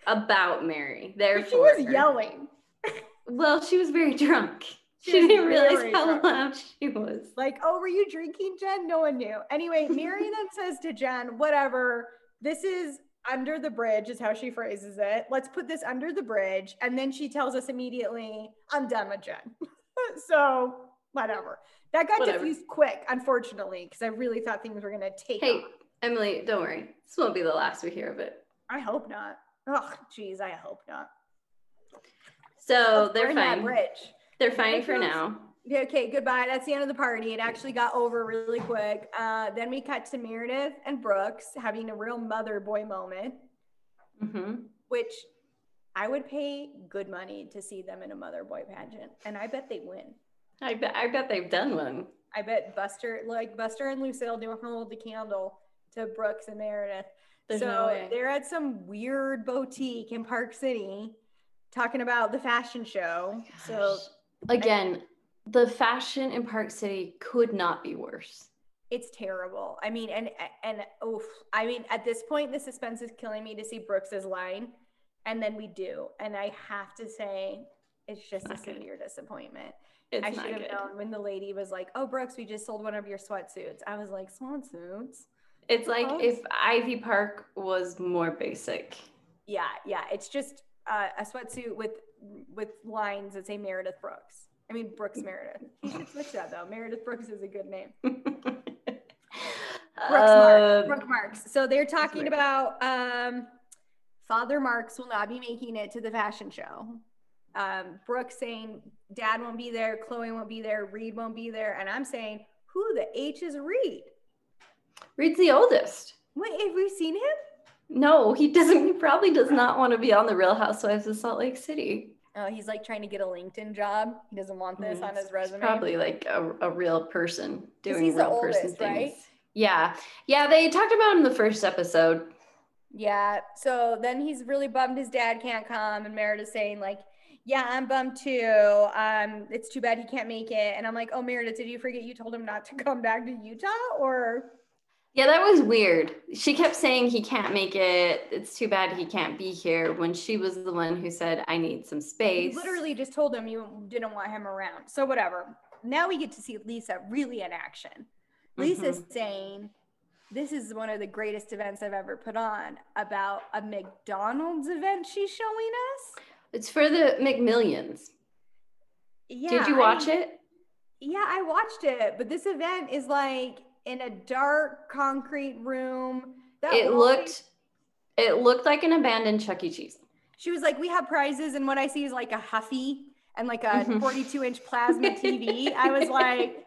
about Mary. Therefore, she was yelling. well, she was very drunk. She, she didn't realize how drunk. loud she was. Like, oh, were you drinking, Jen? No one knew. Anyway, Mary then says to Jen, whatever, this is under the bridge, is how she phrases it. Let's put this under the bridge. And then she tells us immediately, I'm done with Jen. so, whatever. That got Whatever. diffused quick, unfortunately, because I really thought things were going to take. Hey, off. Emily, don't worry. This won't be the last we hear of it. I hope not. Oh, geez, I hope not. So Let's they're fine. Bridge. They're fine for now. Okay, goodbye. That's the end of the party. It actually got over really quick. Uh, then we cut to Meredith and Brooks having a real mother boy moment, hmm which I would pay good money to see them in a mother boy pageant. And I bet they win. I bet. I bet they've done one. I bet Buster, like Buster and Lucille, do hold the candle to Brooks and Meredith. There's so no they're at some weird boutique in Park City talking about the fashion show. So Again, the fashion in Park City could not be worse. it's terrible. I mean, and and oof. I mean, at this point, the suspense is killing me to see Brooks's line, and then we do, and I have to say, it's just a good. severe disappointment. It's I should have good. known when the lady was like, "Oh, Brooks, we just sold one of your sweatsuits." I was like, "Sweatsuits." It's like Suppose. if Ivy Park was more basic. Yeah, yeah. It's just uh, a sweatsuit with with lines that say Meredith Brooks. I mean Brooks Meredith. You should switch that though. Meredith Brooks is a good name. Brooks Marks. Um, Brooke Marks. So they're talking about um, Father Marks will not be making it to the fashion show. Um, Brooke saying Dad won't be there, Chloe won't be there, Reed won't be there, and I'm saying who the H is Reed? Reed's the oldest. Wait, have we seen him? No, he doesn't. He probably does not want to be on the Real Housewives of Salt Lake City. Oh, he's like trying to get a LinkedIn job. He doesn't want this Mm, on his resume. Probably like a, a real person doing he's the real person things. right? Yeah, yeah. They talked about him in the first episode. Yeah. So then he's really bummed his dad can't come, and Meredith's saying like, "Yeah, I'm bummed too. Um, it's too bad he can't make it." And I'm like, "Oh, Meredith, did you forget you told him not to come back to Utah?" Or Yeah, that was weird. She kept saying he can't make it. It's too bad he can't be here when she was the one who said, I need some you space. literally just told him you didn't want him around. So whatever. Now we get to see Lisa really in action. Lisa's mm-hmm. saying. This is one of the greatest events I've ever put on about a McDonald's event she's showing us. It's for the McMillions. Yeah. Did you watch mean- it? Yeah, I watched it, but this event is like in a dark concrete room. That It looked it looked like an abandoned Chuck E. Cheese. She was like, "We have prizes," and what I see is like a Huffy and like a Mhm. 42 inch plasma TV. I was like,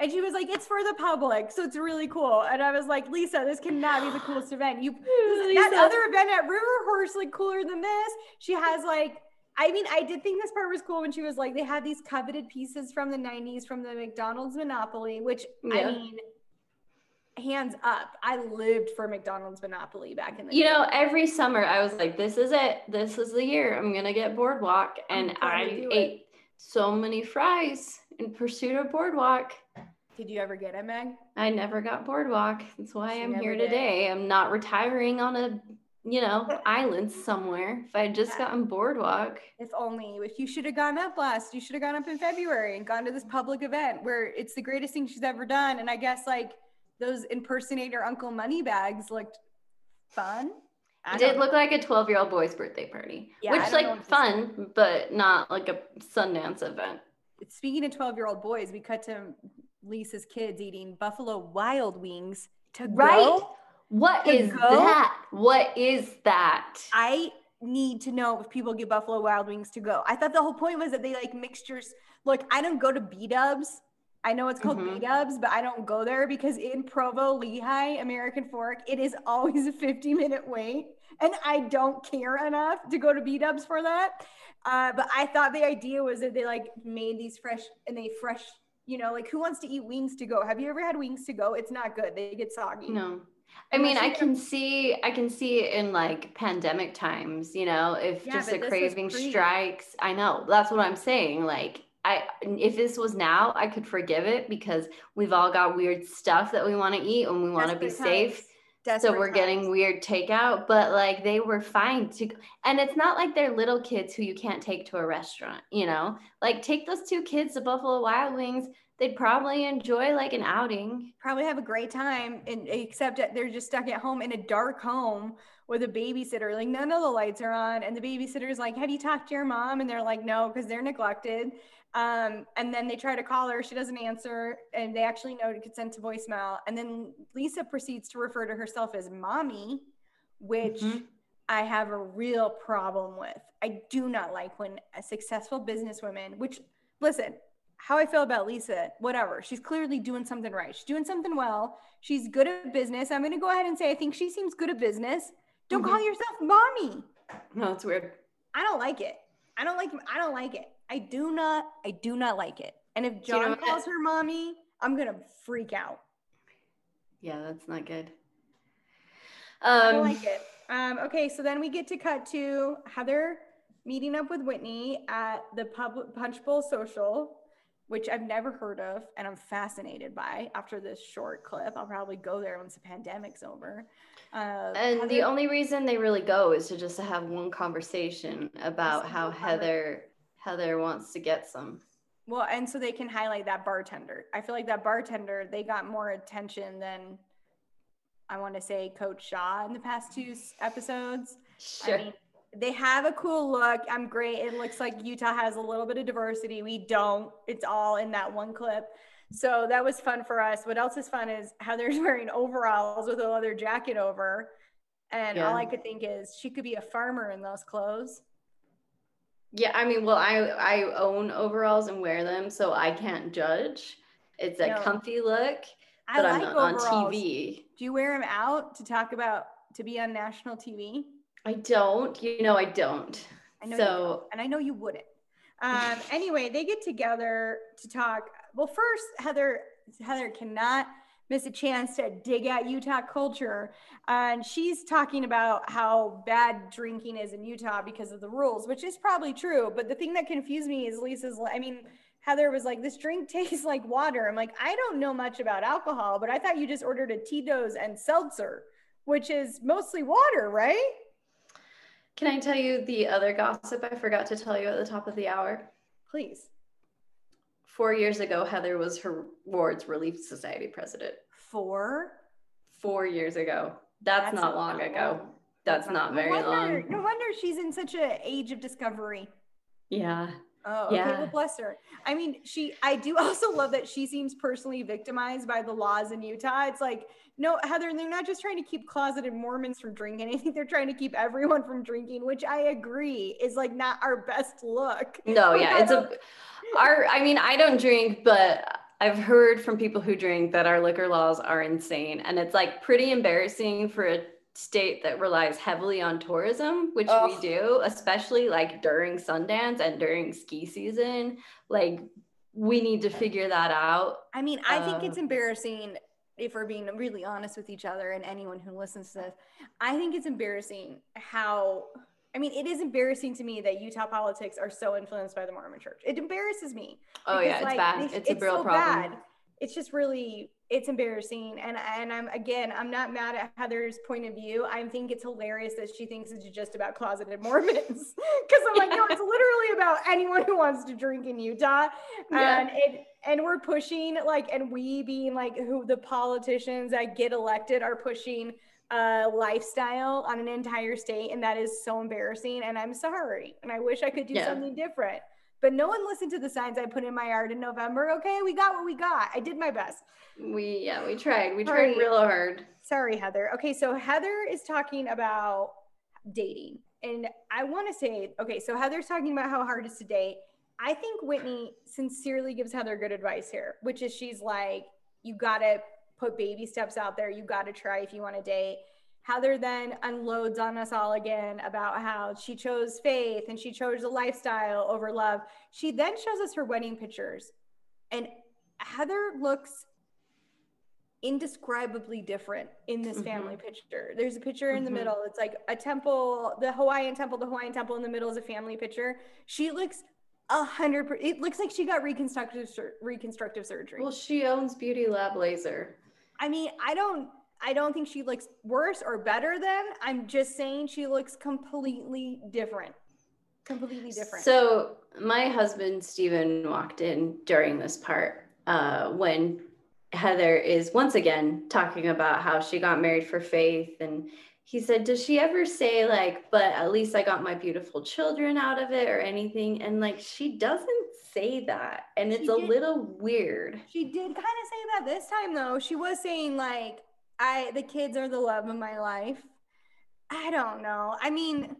and she was like, "It's for the public, so it's really cool." And I was like, "Lisa, this cannot be the coolest event. You that other event at River Horse like cooler than this." She has like. I mean, I did think this part was cool when she was like, they had these coveted pieces from the 90s from the McDonald's Monopoly, which I mean, hands up. I lived for McDonald's Monopoly back in the You day. know, every summer I was like, this is it. This is the year. I'm going to get Boardwalk. And I do it. ate so many fries in pursuit of Boardwalk. Did you ever get it, Meg? I never got Boardwalk. That's why She I'm here did. today. I'm not retiring on a, you know, islands somewhere. If I had just Yeah. gotten Boardwalk. If only. If you should have gone up last, you should have gone up in February and gone to this public event where it's the greatest thing she's ever done. And I guess like those impersonator Uncle Moneybags looked fun. I It did look like a 12 year old boy's birthday party, Yeah, which like fun, but not like a Sundance event. Speaking of 12 year old boys, we cut to Lisa's kids eating Buffalo Wild Wings to Right? go. What is go? that? What is that? I need to know if people get Buffalo Wild Wings to go. I thought the whole point was that they like mixtures. Look, I don't go to B Dubs. I know it's called Mhm. B Dubs, but I don't go there because in Provo, Lehi, American Fork, it is always a 50 minute wait. And I don't care enough to go to B Dubs for that. Uh, but I thought the idea was that they like made these fresh and they fresh, you know, like who wants to eat wings to go? Have you ever had wings to go? It's not good. They get soggy. No. I mean, I can see I can see in like pandemic times, you know, if Yeah, just a craving strikes. I know. That's what I'm saying. Like I if this was now, I could forgive it because we've all got weird stuff that we want to eat and we want to be Desperate safe. times. so we're getting times. weird takeout but like they were fine to go- and it's not like they're little kids who you can't take to a restaurant you know like take those two kids to buffalo wild wings they'd probably enjoy like an outing. Probably have a great time and except that they're just stuck at home in a dark home with a babysitter. Like none of the lights are on and the babysitter's like have you talked to your mom? And they're like no because they're neglected. Um, and then they try to call her. She doesn't answer and they actually know to get sent to voicemail. And then lisa proceeds to refer to herself as mommy which Mhm. I have a real problem with. I do not like when a successful businesswoman, which listen, how I feel about Lisa, whatever. She's clearly doing something right. She's doing something well. She's good at business. I'm going to go ahead and say I think she seems good at business. Don't mm-hmm. call yourself mommy. No, it's weird. I don't like it. I don't like I don't like it. I do not I do not like it. And if John you know calls her mommy, I'm going to freak out. Yeah, that's not good. Um, I don't um, like it. Um, okay, so then we get to cut to Heather meeting up with Whitney at the pub Punch Bowl Social which I've never heard of and I'm fascinated by after this short clip. I'll probably go there once the pandemic's over. Uh, and Heather, the only reason they really go is to just to have one conversation about how Heather Heather wants to get some. Well, and so they can highlight that bartender. I feel like that bartender they got more attention than I want to say Coach Shah in the past two episodes. Sure. I mean, they have a cool look. I'm great. It looks like Utah has a little bit of diversity. We don't. It's all in that one clip. So that was fun for us. What else is fun is how they're wearing overalls with a leather jacket over. And yeah. all I could think is she could be a farmer in those clothes. Yeah, I mean, well, I I own overalls and wear them, so I can't judge. It's a no. comfy look, but I like I'm on TV. Do you wear them out to talk about to be on national TV? I don't. You know, I don't. I know so, and I know you wouldn't. Um, anyway, they get together to talk. Well, first, Heather Heather cannot miss a chance to dig at Utah culture, and she's talking about how bad drinking is in Utah because of the rules, which is probably true. But the thing that confused me is Lisa's. I mean. Heather was like, This drink tastes like water. I'm like, I don't know much about alcohol, but I thought you just ordered a Tito's and seltzer, which is mostly water, right? Can I tell you the other gossip I forgot to tell you at the top of the hour? Please. Four years ago, Heather was her ward's Relief Society president. Four? Four years ago. That's, That's not long ago. Long. That's, That's not, not, very no wonder, long. No wonder she's in such an age of discovery. Yeah. Oh, okay. Yeah. Well, bless her. I mean, she, I do also love that she seems personally victimized by the laws in Utah. It's like, no, Heather, they're not just trying to keep closeted Mormons from drinking. I think they're trying to keep everyone from drinking, which I agree is like not our best look. No, yeah. It's a, our, I mean, I don't drink, but I've heard from people who drink that our liquor laws are insane. And it's like pretty embarrassing for a state that relies heavily on tourism, which Ugh. we do, especially like during Sundance and during ski season. Like we need to figure that out. I mean, I think it's um, embarrassing if we're being really honest with each other and anyone who listens to this. I think it's embarrassing how I mean, it is embarrassing to me that Utah politics are so influenced by the Mormon church. It embarrasses me. Oh yeah, it's like, bad. It's, it's a real so problem. Bad. It's just really it's embarrassing. And and i'm again i'm not mad at heather's point of view. I think it's hilarious that she thinks it's just about closeted mormons. Because i'm like no it's literally about anyone who wants to drink in utah. Yeah. and it and we're pushing like and we being like who the politicians that get elected are pushing a lifestyle on an entire state. And that is so embarrassing. And i'm sorry. And i wish i could do yeah. something different but no one listened to the signs I put in my yard in November. Okay, we got what we got. I did my best. We yeah, we tried. We tried real hard. Sorry, Heather. Okay, so Heather is talking about dating. And I want to say, okay, so Heather's talking about how hard it is to date. I think Whitney sincerely gives Heather good advice here, which is she's like, you got to put baby steps out there. You got to try if you want to date. Heather then unloads on us all again about how she chose faith and she chose a lifestyle over love. She then shows us her wedding pictures, and Heather looks indescribably different in this mm-hmm. family picture. There's a picture in mm-hmm. the middle. It's like a temple, the Hawaiian temple, the Hawaiian temple in the middle is a family picture. She looks a hundred. It looks like she got reconstructive reconstructive surgery. Well, she owns Beauty Lab Laser. I mean, I don't I don't think she looks worse or better than. I'm just saying she looks completely different. Completely different. So my husband Stephen walked in during this part uh, when Heather is once again talking about how she got married for faith and he said, Does she ever say, like, but at least I got my beautiful children out of it or anything? And like, she doesn't say that. And it's a little weird. She did kind of say that this time, though. She was saying, like, I the kids are the love of my life. I don't know. I mean,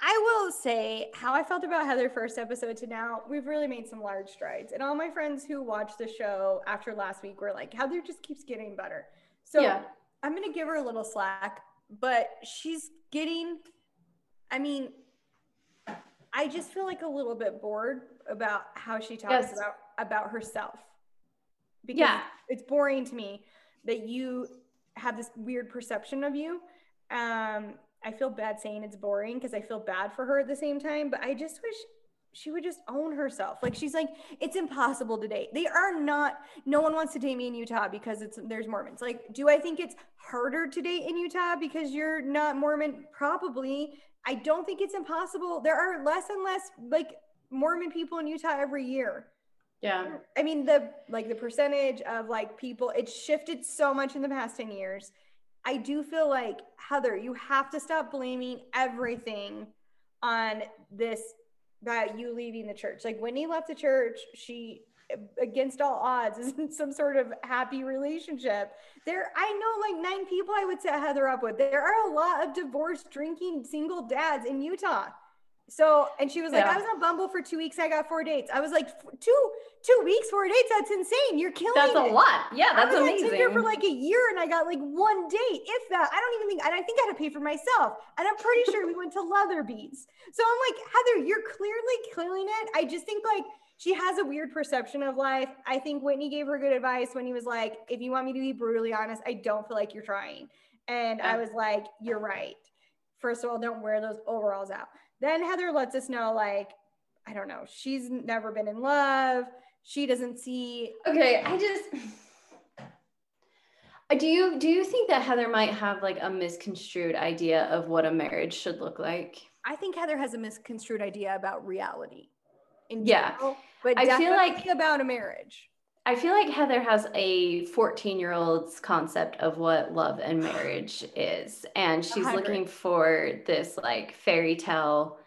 I will say how I felt about Heather first episode to now. We've really made some large strides, and all my friends who watched the show after last week were like, "Heather just keeps getting better." So Yeah. I'm gonna give her a little slack, but she's getting. I mean, I just feel like a little bit bored about how she talks Yes. about about herself. Because Yeah. it's boring to me that you have this weird perception of you. Um, I feel bad saying it's boring because I feel bad for her at the same time, but I just wish she would just own herself. Like she's like, it's impossible to date. They are not. No one wants to date me in Utah because it's there's Mormons. Like, do I think it's harder to date in Utah because you're not Mormon? Probably. I don't think it's impossible. There are less and less like Mormon people in Utah every year. Yeah. I mean, the like the percentage of like people, it's shifted so much in the past 10 years. I do feel like Heather, you have to stop blaming everything on this about you leaving the church. Like Whitney left the church, she against all odds is in some sort of happy relationship. There, I know like nine people I would set Heather up with. There are a lot of divorced, drinking, single dads in Utah. So, and she was like, Yeah. I was on Bumble for two weeks. I got four dates. I was like, two, two weeks, four dates. That's insane. You're killing That's a lot. Yeah, that's I was amazing. Tinder for like a year and I got like one date, if that. I don't even think, and I think I had to pay for myself. And I'm pretty sure we went to Leatherby's. So I'm like, Heather, you're clearly killing it. I just think like she has a weird perception of life. I think Whitney gave her good advice when he was like, if you want me to be brutally honest, I don't feel like you're trying. And I was like, you're right. First of all, don't wear those overalls out. Then Heather lets us know, like, I don't know, she's never been in love. She doesn't see Okay, I just do you do you think that Heather might have like a misconstrued idea of what a marriage should look like? I think Heather has a misconstrued idea about reality. In Yeah. general, but I feel like- about a marriage. I feel like Heather has a 14 year old's concept of what love and marriage is. And she's hundred. looking for this like fairy tale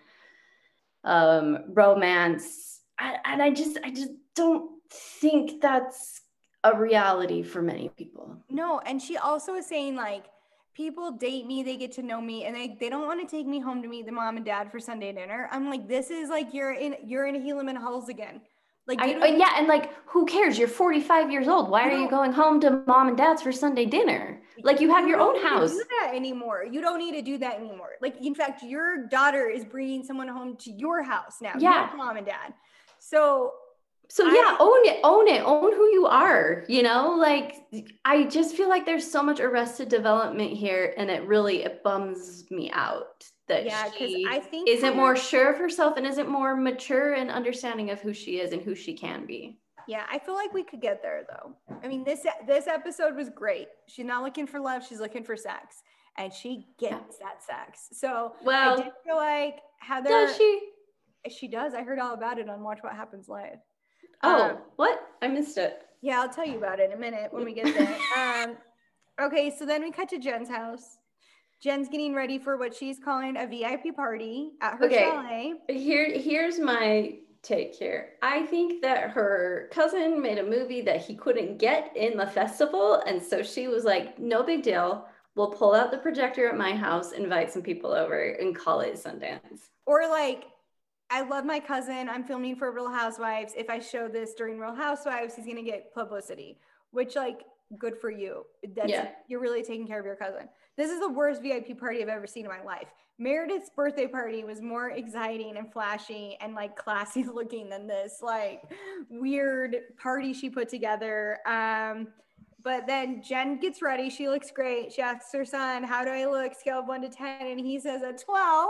um, romance. I, and I just, I just don't think that's a reality for many people. No, and she also is saying like people date me, they get to know me, and they, they don't want to take me home to meet the mom and dad for Sunday dinner. I'm like, this is like you're in you're in Helaman Halls again. Like I, uh, yeah, and like, who cares? You're 45 years old. Why are you going home to mom and dad's for Sunday dinner? Like, you have your don't own need to house. Do that anymore? You don't need to do that anymore. Like, in fact, your daughter is bringing someone home to your house now. Yeah. your mom and dad. So So I- yeah, own it, own it, own who you are. You know, like I just feel like there's so much arrested development here, and it really it bums me out that yeah, because she I think isn't more sure of herself and isn't more mature and understanding of who she is and who she can be. Yeah, I feel like we could get there though. I mean, this this episode was great. She's not looking for love; she's looking for sex, and she gets that sex. So I Well, did feel like Heather. does she? She does. I heard all about it on Watch What Happens Live. Oh, Um, what? I missed it. Yeah, I'll tell you about it in a minute when we get there. um, okay, so then we cut to Jen's house. Jen's getting ready for what she's calling a VIP party at her Okay. chalet. Here, here's my take here. I think that her cousin made a movie that he couldn't get in the festival, and so she was like, "No big deal. We'll pull out the projector at my house, invite some people over, and call it Sundance." Or like, I love my cousin. I'm filming for Real Housewives. If I show this during Real Housewives, he's gonna get publicity. Which like, good for you. That's Yeah. you're really taking care of your cousin. This is the worst VIP party I've ever seen in my life. Meredith's birthday party was more exciting and flashy and like classy looking than this like weird party she put together. Um, but then Jen gets ready. She looks great. She asks her son, How do I look? Scale of one to 10. And he says, A 12.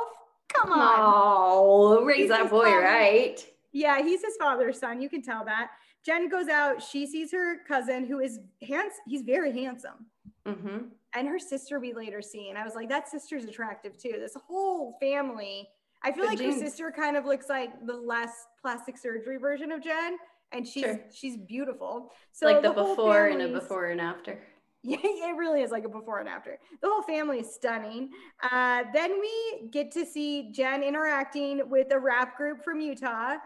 Come on. Oh, raise He's that boy father. right. Yeah, he's his father's son. You can tell that. Jen goes out. She sees her cousin, who is hands. He's very handsome, Mm-hmm. and her sister we later see. And I was like, that sister's attractive too. This whole family. I feel like genes. her sister kind of looks like the less plastic surgery version of Jen, and she's Sure. she's beautiful. So like the, whole before and a before and after. Yeah, it really is like a before and after. The whole family is stunning. Uh, then we get to see Jen interacting with a rap group from Utah.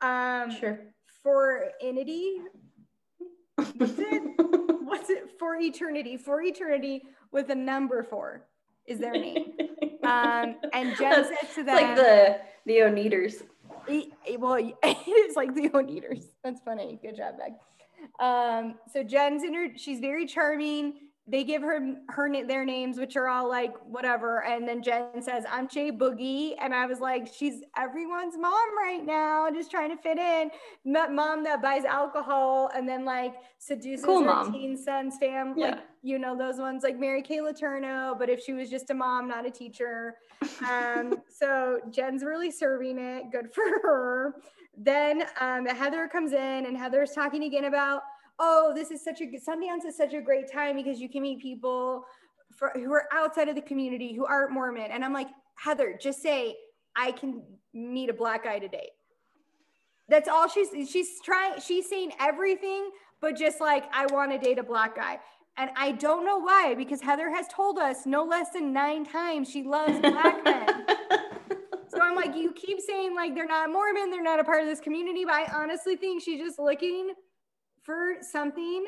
Um, Sure. For Inity, what's it? For eternity, for eternity with a number four. is their name. Um, and Jen says to them, like the the Oneaters. Well, it is like the Oneaters. That's funny. Good job, Meg. Um, so Jen's in her, she's very charming. They give her her their names, which are all like whatever. And then Jen says, "I'm Jay Boogie," and I was like, "She's everyone's mom right now, just trying to fit in." Mom that buys alcohol and then like seduces Cool her mom. teen son's fam, like Yeah. you know those ones like Mary Kay Letourneau. But if she was just a mom, not a teacher, um, so Jen's really serving it. Good for her. Then um, Heather comes in, and Heather's talking again about, oh, this is such a Sundance is such a great time because you can meet people for, who are outside of the community who aren't Mormon. And I'm like, Heather, just say I can meet a black guy today. That's all she's she's trying. She's saying everything, but just like I want to date a black guy. And I don't know why, because Heather has told us no less than nine times she loves black men. So I'm like, you keep saying like they're not Mormon, they're not a part of this community, but I honestly think she's just looking for something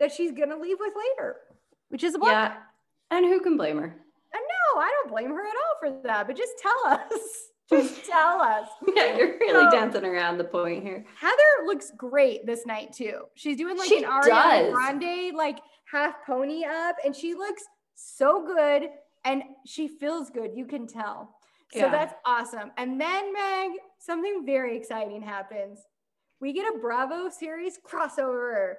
that she's gonna leave with later, which is a black. yeah. And who can blame her? And no, I don't blame her at all for that. But just tell us, just tell us. Yeah, you're really So- dancing around the point here. Heather looks great this night too. She's doing like She an Ariana does. Grande like half pony up, and she looks so good, and she feels good. You can tell. So Yeah. that's awesome. And then Meg, something very exciting happens. We get a Bravo series crossover.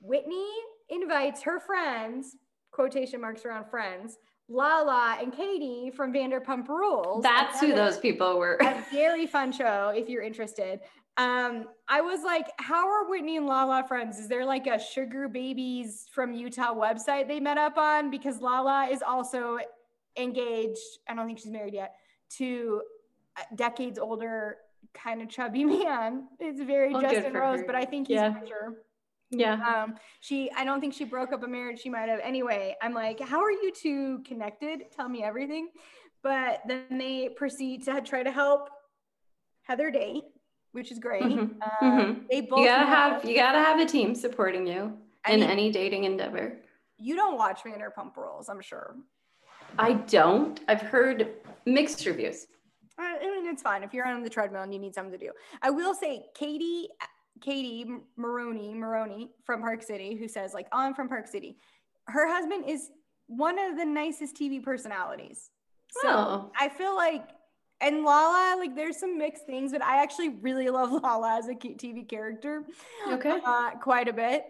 Whitney invites her friends, quotation marks around friends, Lala and Katie from Vanderpump Rules. That's who those people were. a very fun show if you're interested. Um, I was like, how are Whitney and Lala friends? Is there like a sugar babies from Utah website they met up on? Because Lala is also engaged. I don't think she's married yet to a decades older, kind of chubby man. It's very Well, Justin Rose, her. but I think he's Yeah. richer. yeah. Um, she, I don't think she broke up a marriage. She might have. Anyway, I'm like, how are you two connected? Tell me everything. But then they proceed to try to help Heather date, which is great. Mhm, Um, mhm. They both You gotta know- have you gotta have a team supporting you I in mean- any dating endeavor. You don't watch Vanderpump Rules, I'm sure. I don't. I've heard mixed reviews. I I mean, it's fine if you're on the treadmill and you need something to do. I will say, Katie, Katie Maloney, Maloney from Park City, who says like, "Oh, I'm from Park City." Her husband is one of the nicest TV personalities. So Oh. I feel like, and Lala, like, there's some mixed things, but I actually really love Lala as a TV character. Okay. Uh, quite a bit.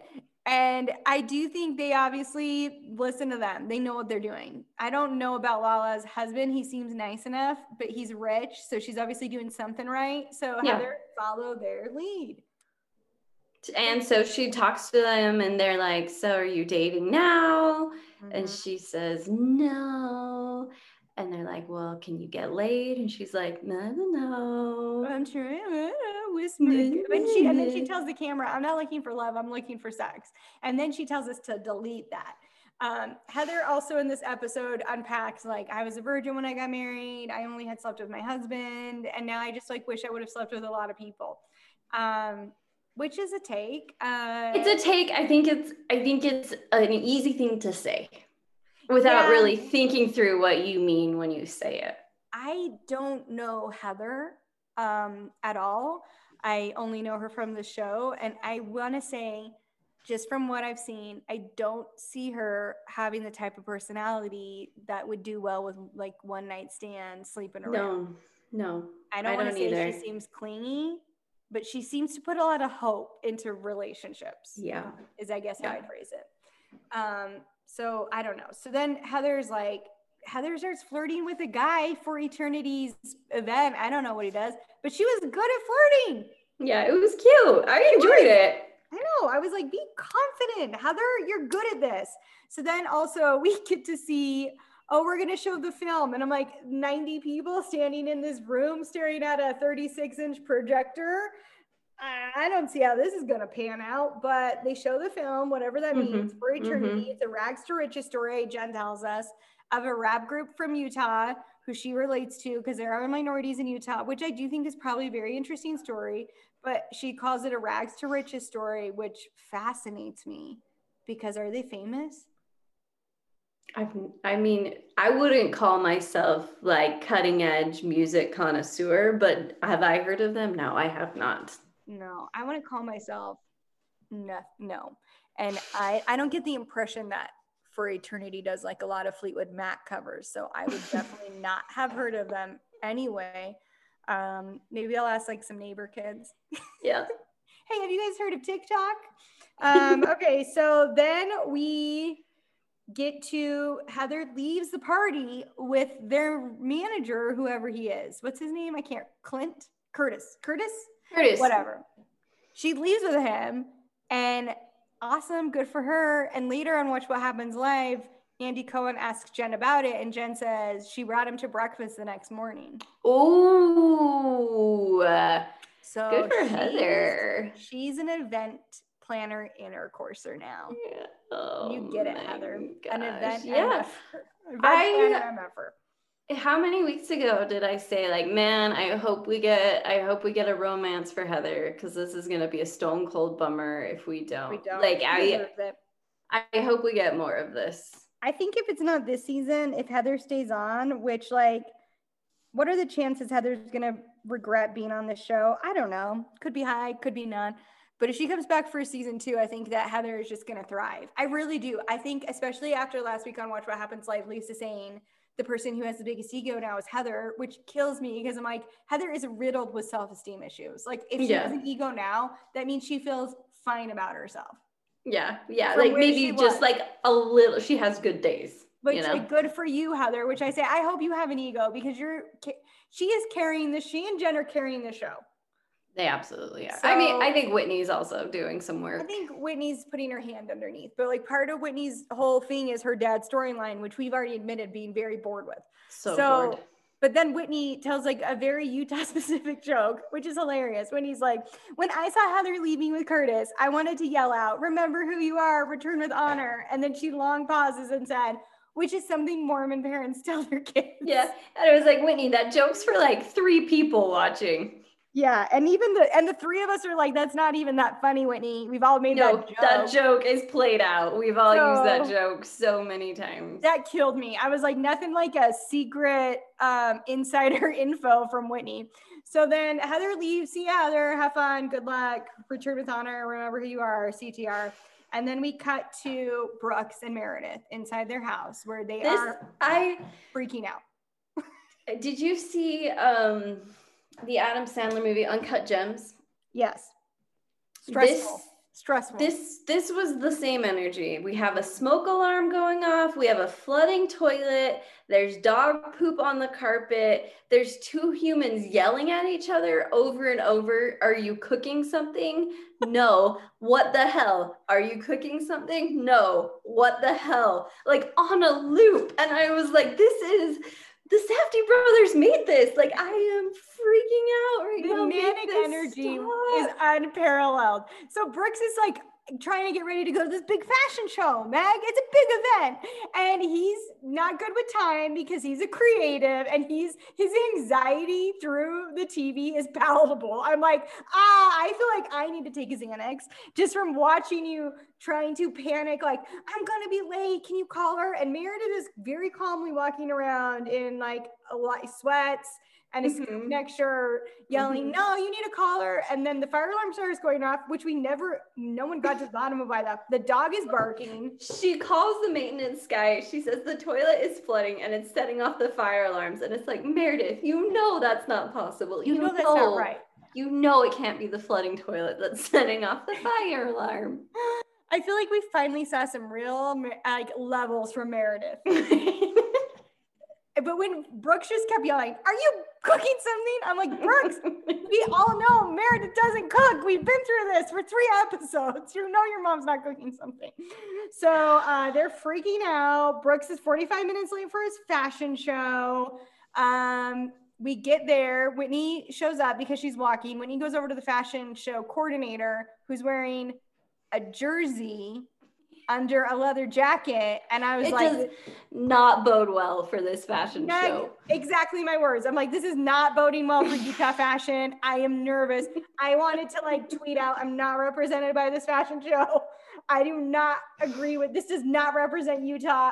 And I do think they obviously listen to them. They know what they're doing. I don't know about Lala's husband. He seems nice enough, but he's rich. So she's obviously doing something right. So Yeah. Heather, follow their lead. And so she talks to them and they're like, So are you dating now? And Mhm. she says, No. And they're like, Well, can you get laid? And she's like, No, no, no. I'm trying to whisper. But she, and then she tells the camera, I'm not looking for love, I'm looking for sex. And then she tells us to delete that. Um, Heather also in this episode unpacks like I was a virgin when I got married. I only had slept with my husband, and now I just like wish I would have slept with a lot of people. Um, which is a take. Uh, It's a take. I think it's I think it's an easy thing to say without Yeah. really thinking through what you mean when you say it. I don't know Heather um, at all. I only know her from the show. And I want to say, just from what I've seen, I don't see her having the type of personality that would do well with like one night stand, sleeping around. No, no. I don't I want to don't say either. she seems clingy, but she seems to put a lot of hope into relationships Yeah. is I guess how I'd phrase it. Um, so I don't know. So then Heather's like, Heather starts flirting with a guy for Eternity's event. I don't know what he does, but she was good at flirting. Yeah, it was cute. I enjoyed it. I know. I was like, be confident. Heather, you're good at this. So then also we get to see, oh, we're going to show the film. And I'm like, 90 people standing in this room staring at a 36 inch projector. I- don't see how this is going to pan out, but they show the film, whatever that Mhm, means, for eternity. It's a rags to riches story, Jen tells us, of a rap group from Utah who she relates to because there are minorities in Utah, which I do think is probably a very interesting story. But she calls it a rags to riches story, which fascinates me because are they famous? I've, I mean, I wouldn't call myself like cutting edge music connoisseur, but have I heard of them? No, I have not. No, I want to call myself no, no. And I, I don't get the impression that For Eternity does like a lot of Fleetwood Mac covers. So I would definitely not have heard of them anyway. Um, maybe I'll ask like some neighbor kids. Yeah. hey, have you guys heard of TikTok? Um, okay, so then we get to Heather leaves the party with their manager, whoever he is. What's his name? I can't. Clint? Curtis. Curtis? Curtis. Whatever. She leaves with him and awesome, good for her. And later on Watch What Happens Live, Andy Cohen asks Jen about it, and Jen says she brought him to breakfast the next morning. Ooh. So Good for she's- Heather. She's an event planner intercourser now. Yeah. Oh you get it, Heather. gosh. An event Yeah. MF. Event I-. How many weeks ago did I say like, man, I hope we get I hope we get a romance for Heather because this is gonna be a stone cold bummer if we don't. We don't. Like I. I hope we get more of this. I think if it's not this season, if Heather stays on, which like, what are the chances Heather's gonna regret being on this show? I don't know. Could be high, could be none. But if she comes back for season two, I think that Heather is just gonna thrive. I really do. I think, especially after last week on Watch What Happens Live, Lisa saying the person who has the biggest ego now is Heather, which kills me because I'm like, Heather is riddled with self-esteem issues. Like, if she Yeah. has an ego now, that means she feels fine about herself. Yeah, yeah. From like maybe just like a little she has good days. But you know? like, good for you, Heather. Which I say, I hope you have an ego because you're. She is carrying the. She and Jen are carrying the show. They absolutely are. I mean, I think Whitney's also doing some work. I think Whitney's putting her hand underneath, but like part of Whitney's whole thing is her dad's storyline, which we've already admitted being very bored with. so, so- bored. But then Whitney tells like a very Utah specific joke, which is hilarious. When he's like, When I saw Heather leaving with Curtis, I wanted to yell out, Remember who you are, return with honor. And then she long pauses and said, Which is something Mormon parents tell their kids. Yeah. And it was like, Whitney, that joke's for like three people watching. Yeah. And even the and the three of us are like, That's not even that funny, Whitney. We've all made No, that joke. that joke is played out. We've all used that joke so many times. that killed me. I was like, nothing like a secret um, insider info from Whitney. So then Heather leaves. See you, Heather. Have fun. Good luck. Return with honor. Remember who you are. CTR. And then we cut to Brooks and Meredith inside their house where they This are I freaking out. did you see um the Adam Sandler movie Uncut Gems? Yes. Stressful. Stressful. This this was the same energy. We have a smoke alarm going off. We have a flooding toilet. There's dog poop on the carpet. There's two humans yelling at each other over and over. Are you cooking something? No. What the hell? Are you cooking something? No. What the hell? Like on a loop. And I was like, this is the Safdie brothers made this. Like I am freaking out right the now. Manic energy stop. is unparalleled. So Brooks is like trying to get ready to go to this big fashion show, Meg. It's a big event. And he's not good with time because he's a creative and he's his anxiety through the TV is palatable. I'm like, ah, I feel like I need to take his Xanax just from watching you trying to panic, like, I'm gonna be late. Can you call her? And Meredith is very calmly walking around in like a lot sweats and a scoop Mhm. neck shirt, yelling, Mhm. "No, you need to call her!" And then the fire alarm starts going off, which we never, no one got to the bottom of why that. The dog is barking. She calls the maintenance guy. She says the toilet is flooding and it's setting off the fire alarms. And it's like, Meredith, you know that's not possible. You know that's not right. You know it can't be the flooding toilet that's setting off the fire alarm. I feel like we finally saw some real like levels from Meredith. But when Brooks just kept yelling, "Are you cooking something?" I'm like, Brooks, we all know Meredith doesn't cook. We've been through this for three episodes. You know your mom's not cooking something. So uh, they're freaking out. Brooks is 45 minutes late for his fashion show. Um, we get there. Whitney shows up because she's walking. Whitney goes over to the fashion show coordinator who's wearing a jersey under a leather jacket. And I was it like, does not bode well for this fashion Meg, show. exactly my words. I'm like, this is not boding well for Utah fashion. I am nervous. I wanted to like tweet out, I'm not represented by this fashion show. I do not agree with this. Does not represent Utah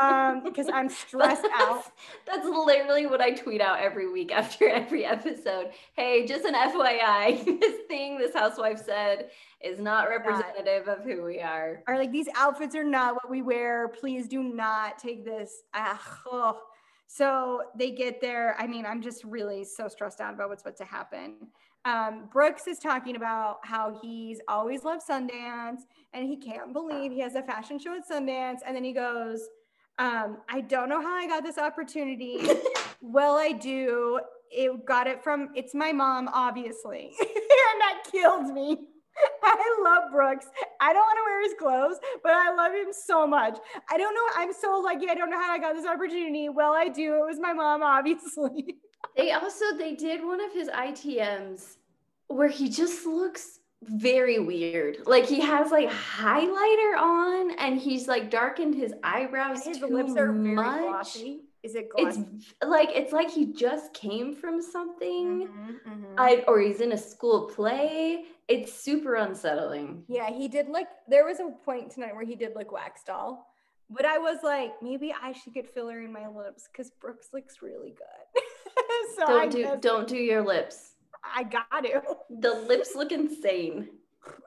um, because I'm stressed out. That's literally what I tweet out every week after every episode. Hey, just an FYI, this thing this housewife said is not representative not. of who we are. Or like these outfits are not what we wear. Please do not take this. Ah, oh. So they get there. I mean, I'm just really so stressed out about what's about to happen. Um, Brooks is talking about how he's always loved Sundance and he can't believe he has a fashion show at Sundance. And then he goes, um, I don't know how I got this opportunity. well, I do. It got it from, it's my mom, obviously. and that killed me. I love Brooks. I don't want to wear his clothes, but I love him so much. I don't know. I'm so lucky. I don't know how I got this opportunity. Well, I do. It was my mom, obviously. They also they did one of his ITMs where he just looks very weird. Like he has like highlighter on and he's like darkened his eyebrows his too lips are much. glossy. Is it glossy? It's like it's like he just came from something. Mm-hmm, mm-hmm. I or he's in a school play. It's super unsettling. Yeah, he did like there was a point tonight where he did like wax doll. But I was like, maybe I should get filler in my lips because Brooks looks really good. so don't I do don't do your lips. I got to. The lips look insane.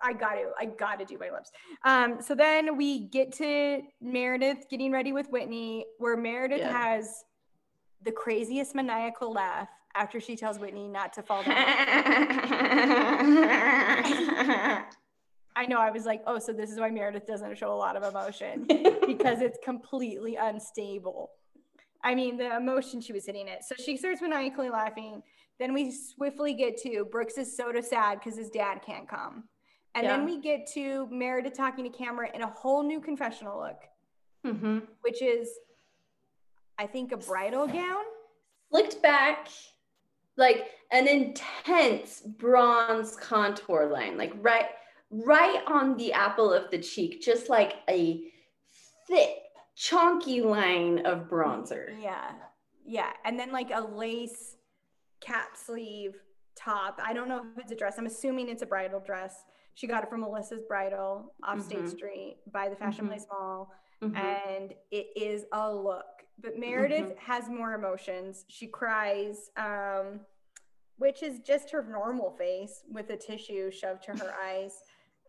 I got to. I got to do my lips. Um, so then we get to Meredith getting ready with Whitney, where Meredith yeah. has the craziest maniacal laugh after she tells Whitney not to fall down. I know. I was like, oh, so this is why Meredith doesn't show a lot of emotion because it's completely unstable. I mean, the emotion she was hitting it. So she starts maniacally laughing. Then we swiftly get to Brooks is so sad because his dad can't come. And yeah. then we get to Meredith talking to camera in a whole new confessional look, mm-hmm. which is, I think, a bridal gown. Flicked back, like an intense bronze contour line, like right, right on the apple of the cheek, just like a thick, chunky line of bronzer. Yeah, yeah, and then like a lace cap sleeve top. I don't know if it's a dress. I'm assuming it's a bridal dress. She got it from Melissa's Bridal off mm-hmm. State Street by the Fashion mm-hmm. Place Mall. Mm-hmm. And it is a look. But Meredith mm-hmm. has more emotions. She cries, um, which is just her normal face with a tissue shoved to her eyes.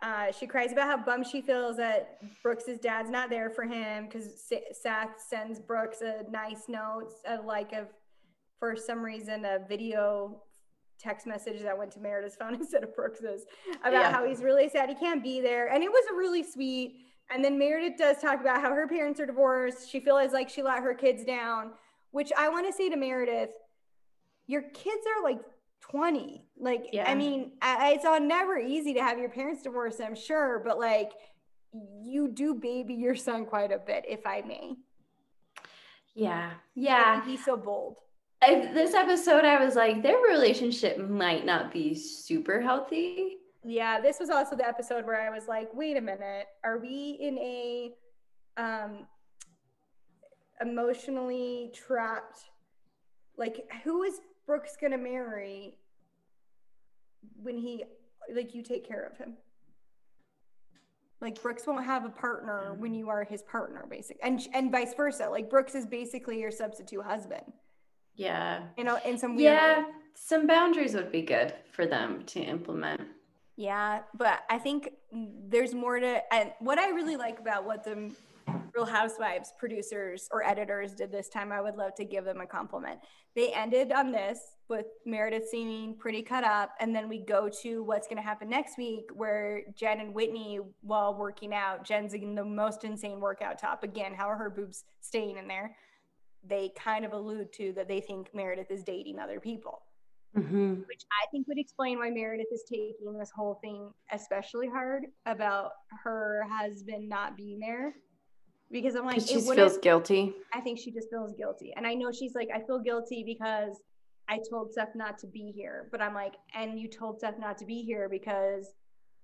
Uh, she cries about how bummed she feels that Brooks's dad's not there for him because Seth sends Brooks a nice note, a like of for some reason a video text message that went to Meredith's phone instead of Brooks's about yeah. how he's really sad he can't be there. And it was a really sweet. And then Meredith does talk about how her parents are divorced. She feels like she let her kids down, which I want to say to Meredith, your kids are like 20. Like, yeah. I mean, I, it's all never easy to have your parents divorced, I'm sure, but like you do baby your son quite a bit, if I may. Yeah. Yeah. He's so bold. I, this episode, I was like, their relationship might not be super healthy. Yeah, this was also the episode where I was like, wait a minute, are we in a um emotionally trapped like who is Brooks gonna marry when he like you take care of him? Like Brooks won't have a partner when you are his partner, basically, and and vice versa. Like Brooks is basically your substitute husband. Yeah. You know, in some Yeah, way. some boundaries would be good for them to implement. Yeah, but I think there's more to and what I really like about what the Real Housewives producers or editors did this time, I would love to give them a compliment. They ended on this with Meredith seeming pretty cut up, and then we go to what's going to happen next week, where Jen and Whitney, while working out, Jen's in the most insane workout top. Again, how are her boobs staying in there? they kind of allude to that they think Meredith is dating other people. Mm-hmm. Which I think would explain why Meredith is taking this whole thing especially hard about her husband not being there. Because I'm like, she feels guilty. I think she just feels guilty. And I know she's like, I feel guilty because I told Seth not to be here. But I'm like, and you told Seth not to be here because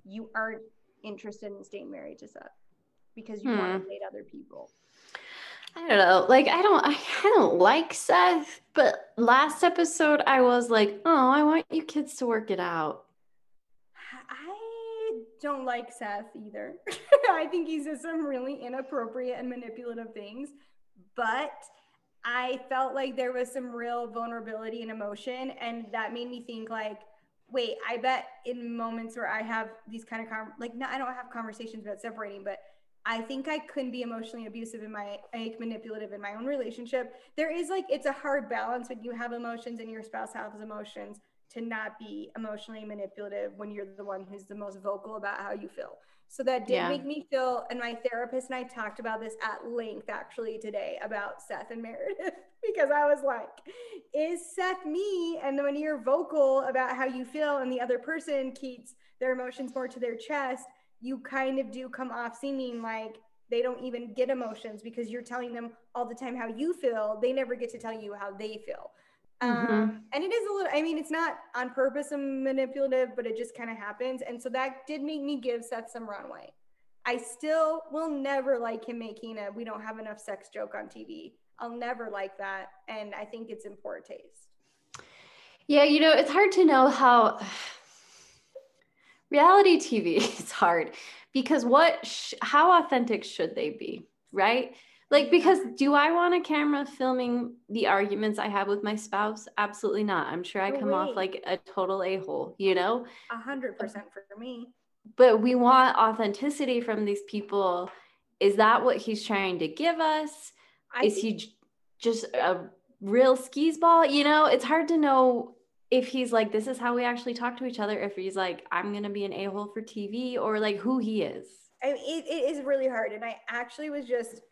you aren't interested in staying married to Seth because you hmm. want to date other people. I don't know. Like I don't I, I don't like Seth, but last episode I was like, "Oh, I want you kids to work it out." Don't like Seth either. I think he says some really inappropriate and manipulative things, but I felt like there was some real vulnerability and emotion. And that made me think, like, wait, I bet in moments where I have these kind of, com- like, no, I don't have conversations about separating, but I think I couldn't be emotionally abusive in my like manipulative in my own relationship. There is like it's a hard balance when you have emotions and your spouse has emotions to not be emotionally manipulative when you're the one who's the most vocal about how you feel. So that did yeah. make me feel, and my therapist and I talked about this at length actually today about Seth and Meredith because I was like, is Seth me? And when you're vocal about how you feel and the other person keeps their emotions more to their chest, you kind of do come off seeming like they don't even get emotions because you're telling them all the time how you feel. They never get to tell you how they feel. Mm-hmm. Um, and it is a little, I mean, it's not on purpose and manipulative, but it just kind of happens. And so that did make me give Seth some runway. I still will never like him making a we don't have enough sex joke on TV. I'll never like that. And I think it's in poor taste. Yeah, you know, it's hard to know how reality TV is hard because what, sh- how authentic should they be, right? Like, because do I want a camera filming the arguments I have with my spouse? Absolutely not. I'm sure I come off like a total a hole, you know? A hundred percent for me. But we want authenticity from these people. Is that what he's trying to give us? I Is he j- just a real skis ball? You know, it's hard to know if he's like, this is how we actually talk to each other, if he's like, I'm going to be an a hole for TV, or like who he is. I mean, it, it is really hard. And I actually was just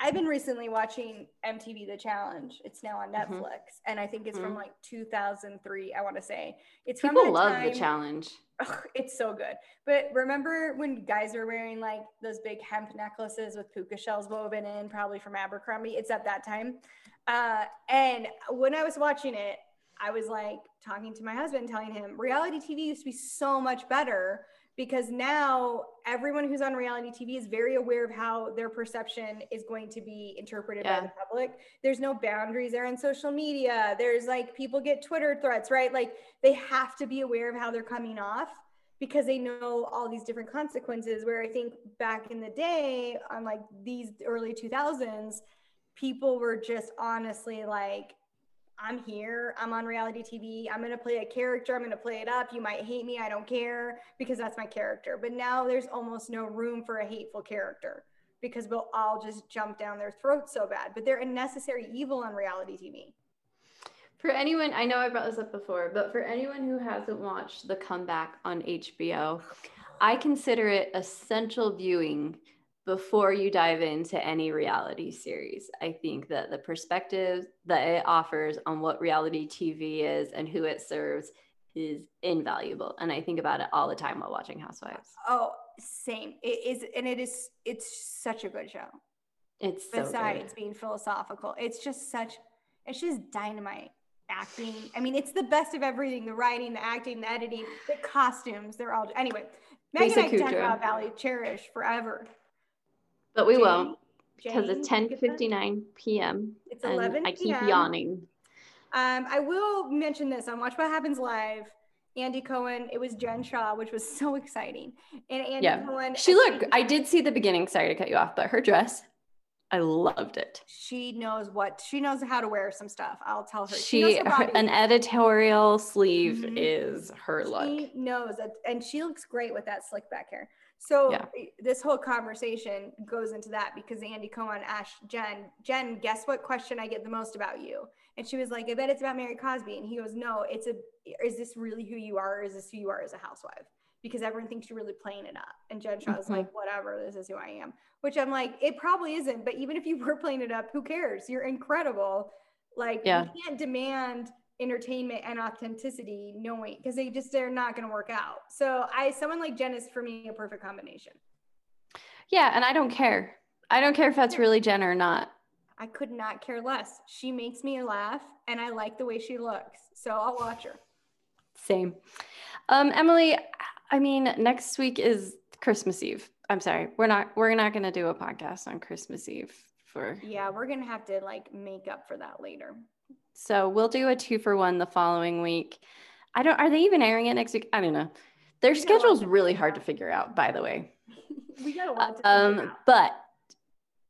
I've been recently watching MTV The Challenge. It's now on mm-hmm. Netflix, mm-hmm. and I think it's mm-hmm. from like 2003. I want to say it's people from love time. The Challenge. Oh, it's so good. But remember when guys were wearing like those big hemp necklaces with puka shells woven in, probably from Abercrombie? It's at that time. Uh, and when I was watching it, I was like talking to my husband, telling him reality TV used to be so much better because now everyone who's on reality TV is very aware of how their perception is going to be interpreted yeah. by the public. There's no boundaries there in social media. There's like people get Twitter threats, right? Like they have to be aware of how they're coming off because they know all these different consequences. Where I think back in the day, on like these early 2000s, people were just honestly like, I'm here. I'm on reality TV. I'm going to play a character. I'm going to play it up. You might hate me. I don't care because that's my character. But now there's almost no room for a hateful character because we'll all just jump down their throats so bad. But they're a necessary evil on reality TV. For anyone, I know I brought this up before, but for anyone who hasn't watched The Comeback on HBO, I consider it essential viewing before you dive into any reality series. I think that the perspective that it offers on what reality TV is and who it serves is invaluable. And I think about it all the time while watching Housewives. Oh, same. It is, and it is, it's such a good show. It's so besides being philosophical, it's just such, it's just dynamite acting. I mean, it's the best of everything the writing, the acting, the editing, the costumes. They're all, anyway. Megan and I talk about Valerie Cherish forever but we Jane, won't because it's 10 59 p.m. It's 11 I keep yawning. Um, I will mention this on Watch What Happens Live. Andy Cohen, it was Jen Shah, which was so exciting. And Andy yeah. Cohen. She looked, I did see the beginning, sorry to cut you off, but her dress, I loved it. She knows what, she knows how to wear some stuff. I'll tell her. She, she her, an editorial sleeve mm-hmm. is her look. She knows that, and she looks great with that slick back hair. So yeah. this whole conversation goes into that because Andy Cohen asked Jen, Jen, guess what question I get the most about you? And she was like, I bet it's about Mary Cosby. And he goes, No, it's a, is this really who you are? Or is this who you are as a housewife? Because everyone thinks you're really playing it up. And Jen Shah was mm-hmm. like, Whatever, this is who I am. Which I'm like, it probably isn't. But even if you were playing it up, who cares? You're incredible. Like, yeah. you can't demand entertainment and authenticity knowing because they just they're not going to work out. So i someone like jen is for me a perfect combination. Yeah and i don't care. I don't care if that's really jen or not. I could not care less. She makes me laugh and i like the way she looks so i'll watch her. Same. Um emily i mean next week is christmas eve. I'm sorry we're not we're not going to do a podcast on christmas eve for yeah we're going to have to like make up for that later so we'll do a two for one the following week. I don't, are they even airing it next week? I don't know. Their We schedule's really hard to figure out, by the way. we got a lot Um, but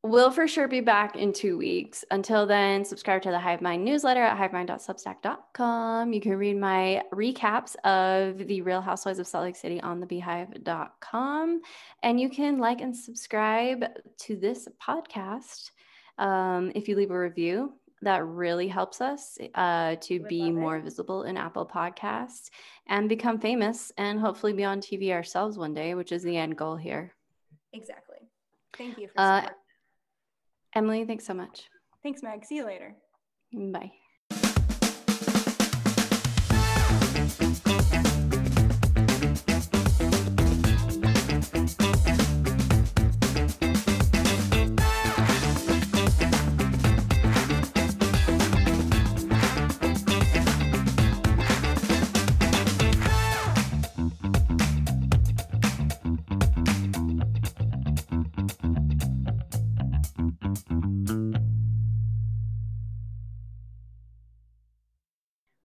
we'll for sure be back in two weeks. Until then, subscribe to the Hive Mind newsletter at hivemind.substack.com. You can read my recaps of the Real Housewives of Salt Lake City on thebeehive.com. And you can like and subscribe to this podcast. Um, if you leave a review, that really helps us uh, to Would be love it. more visible in Apple Podcasts and become famous and hopefully be on TV ourselves one day, which is the end goal here. Exactly. Thank you for Uh. Emily, thanks so much. Thanks, Meg. See you later. Bye.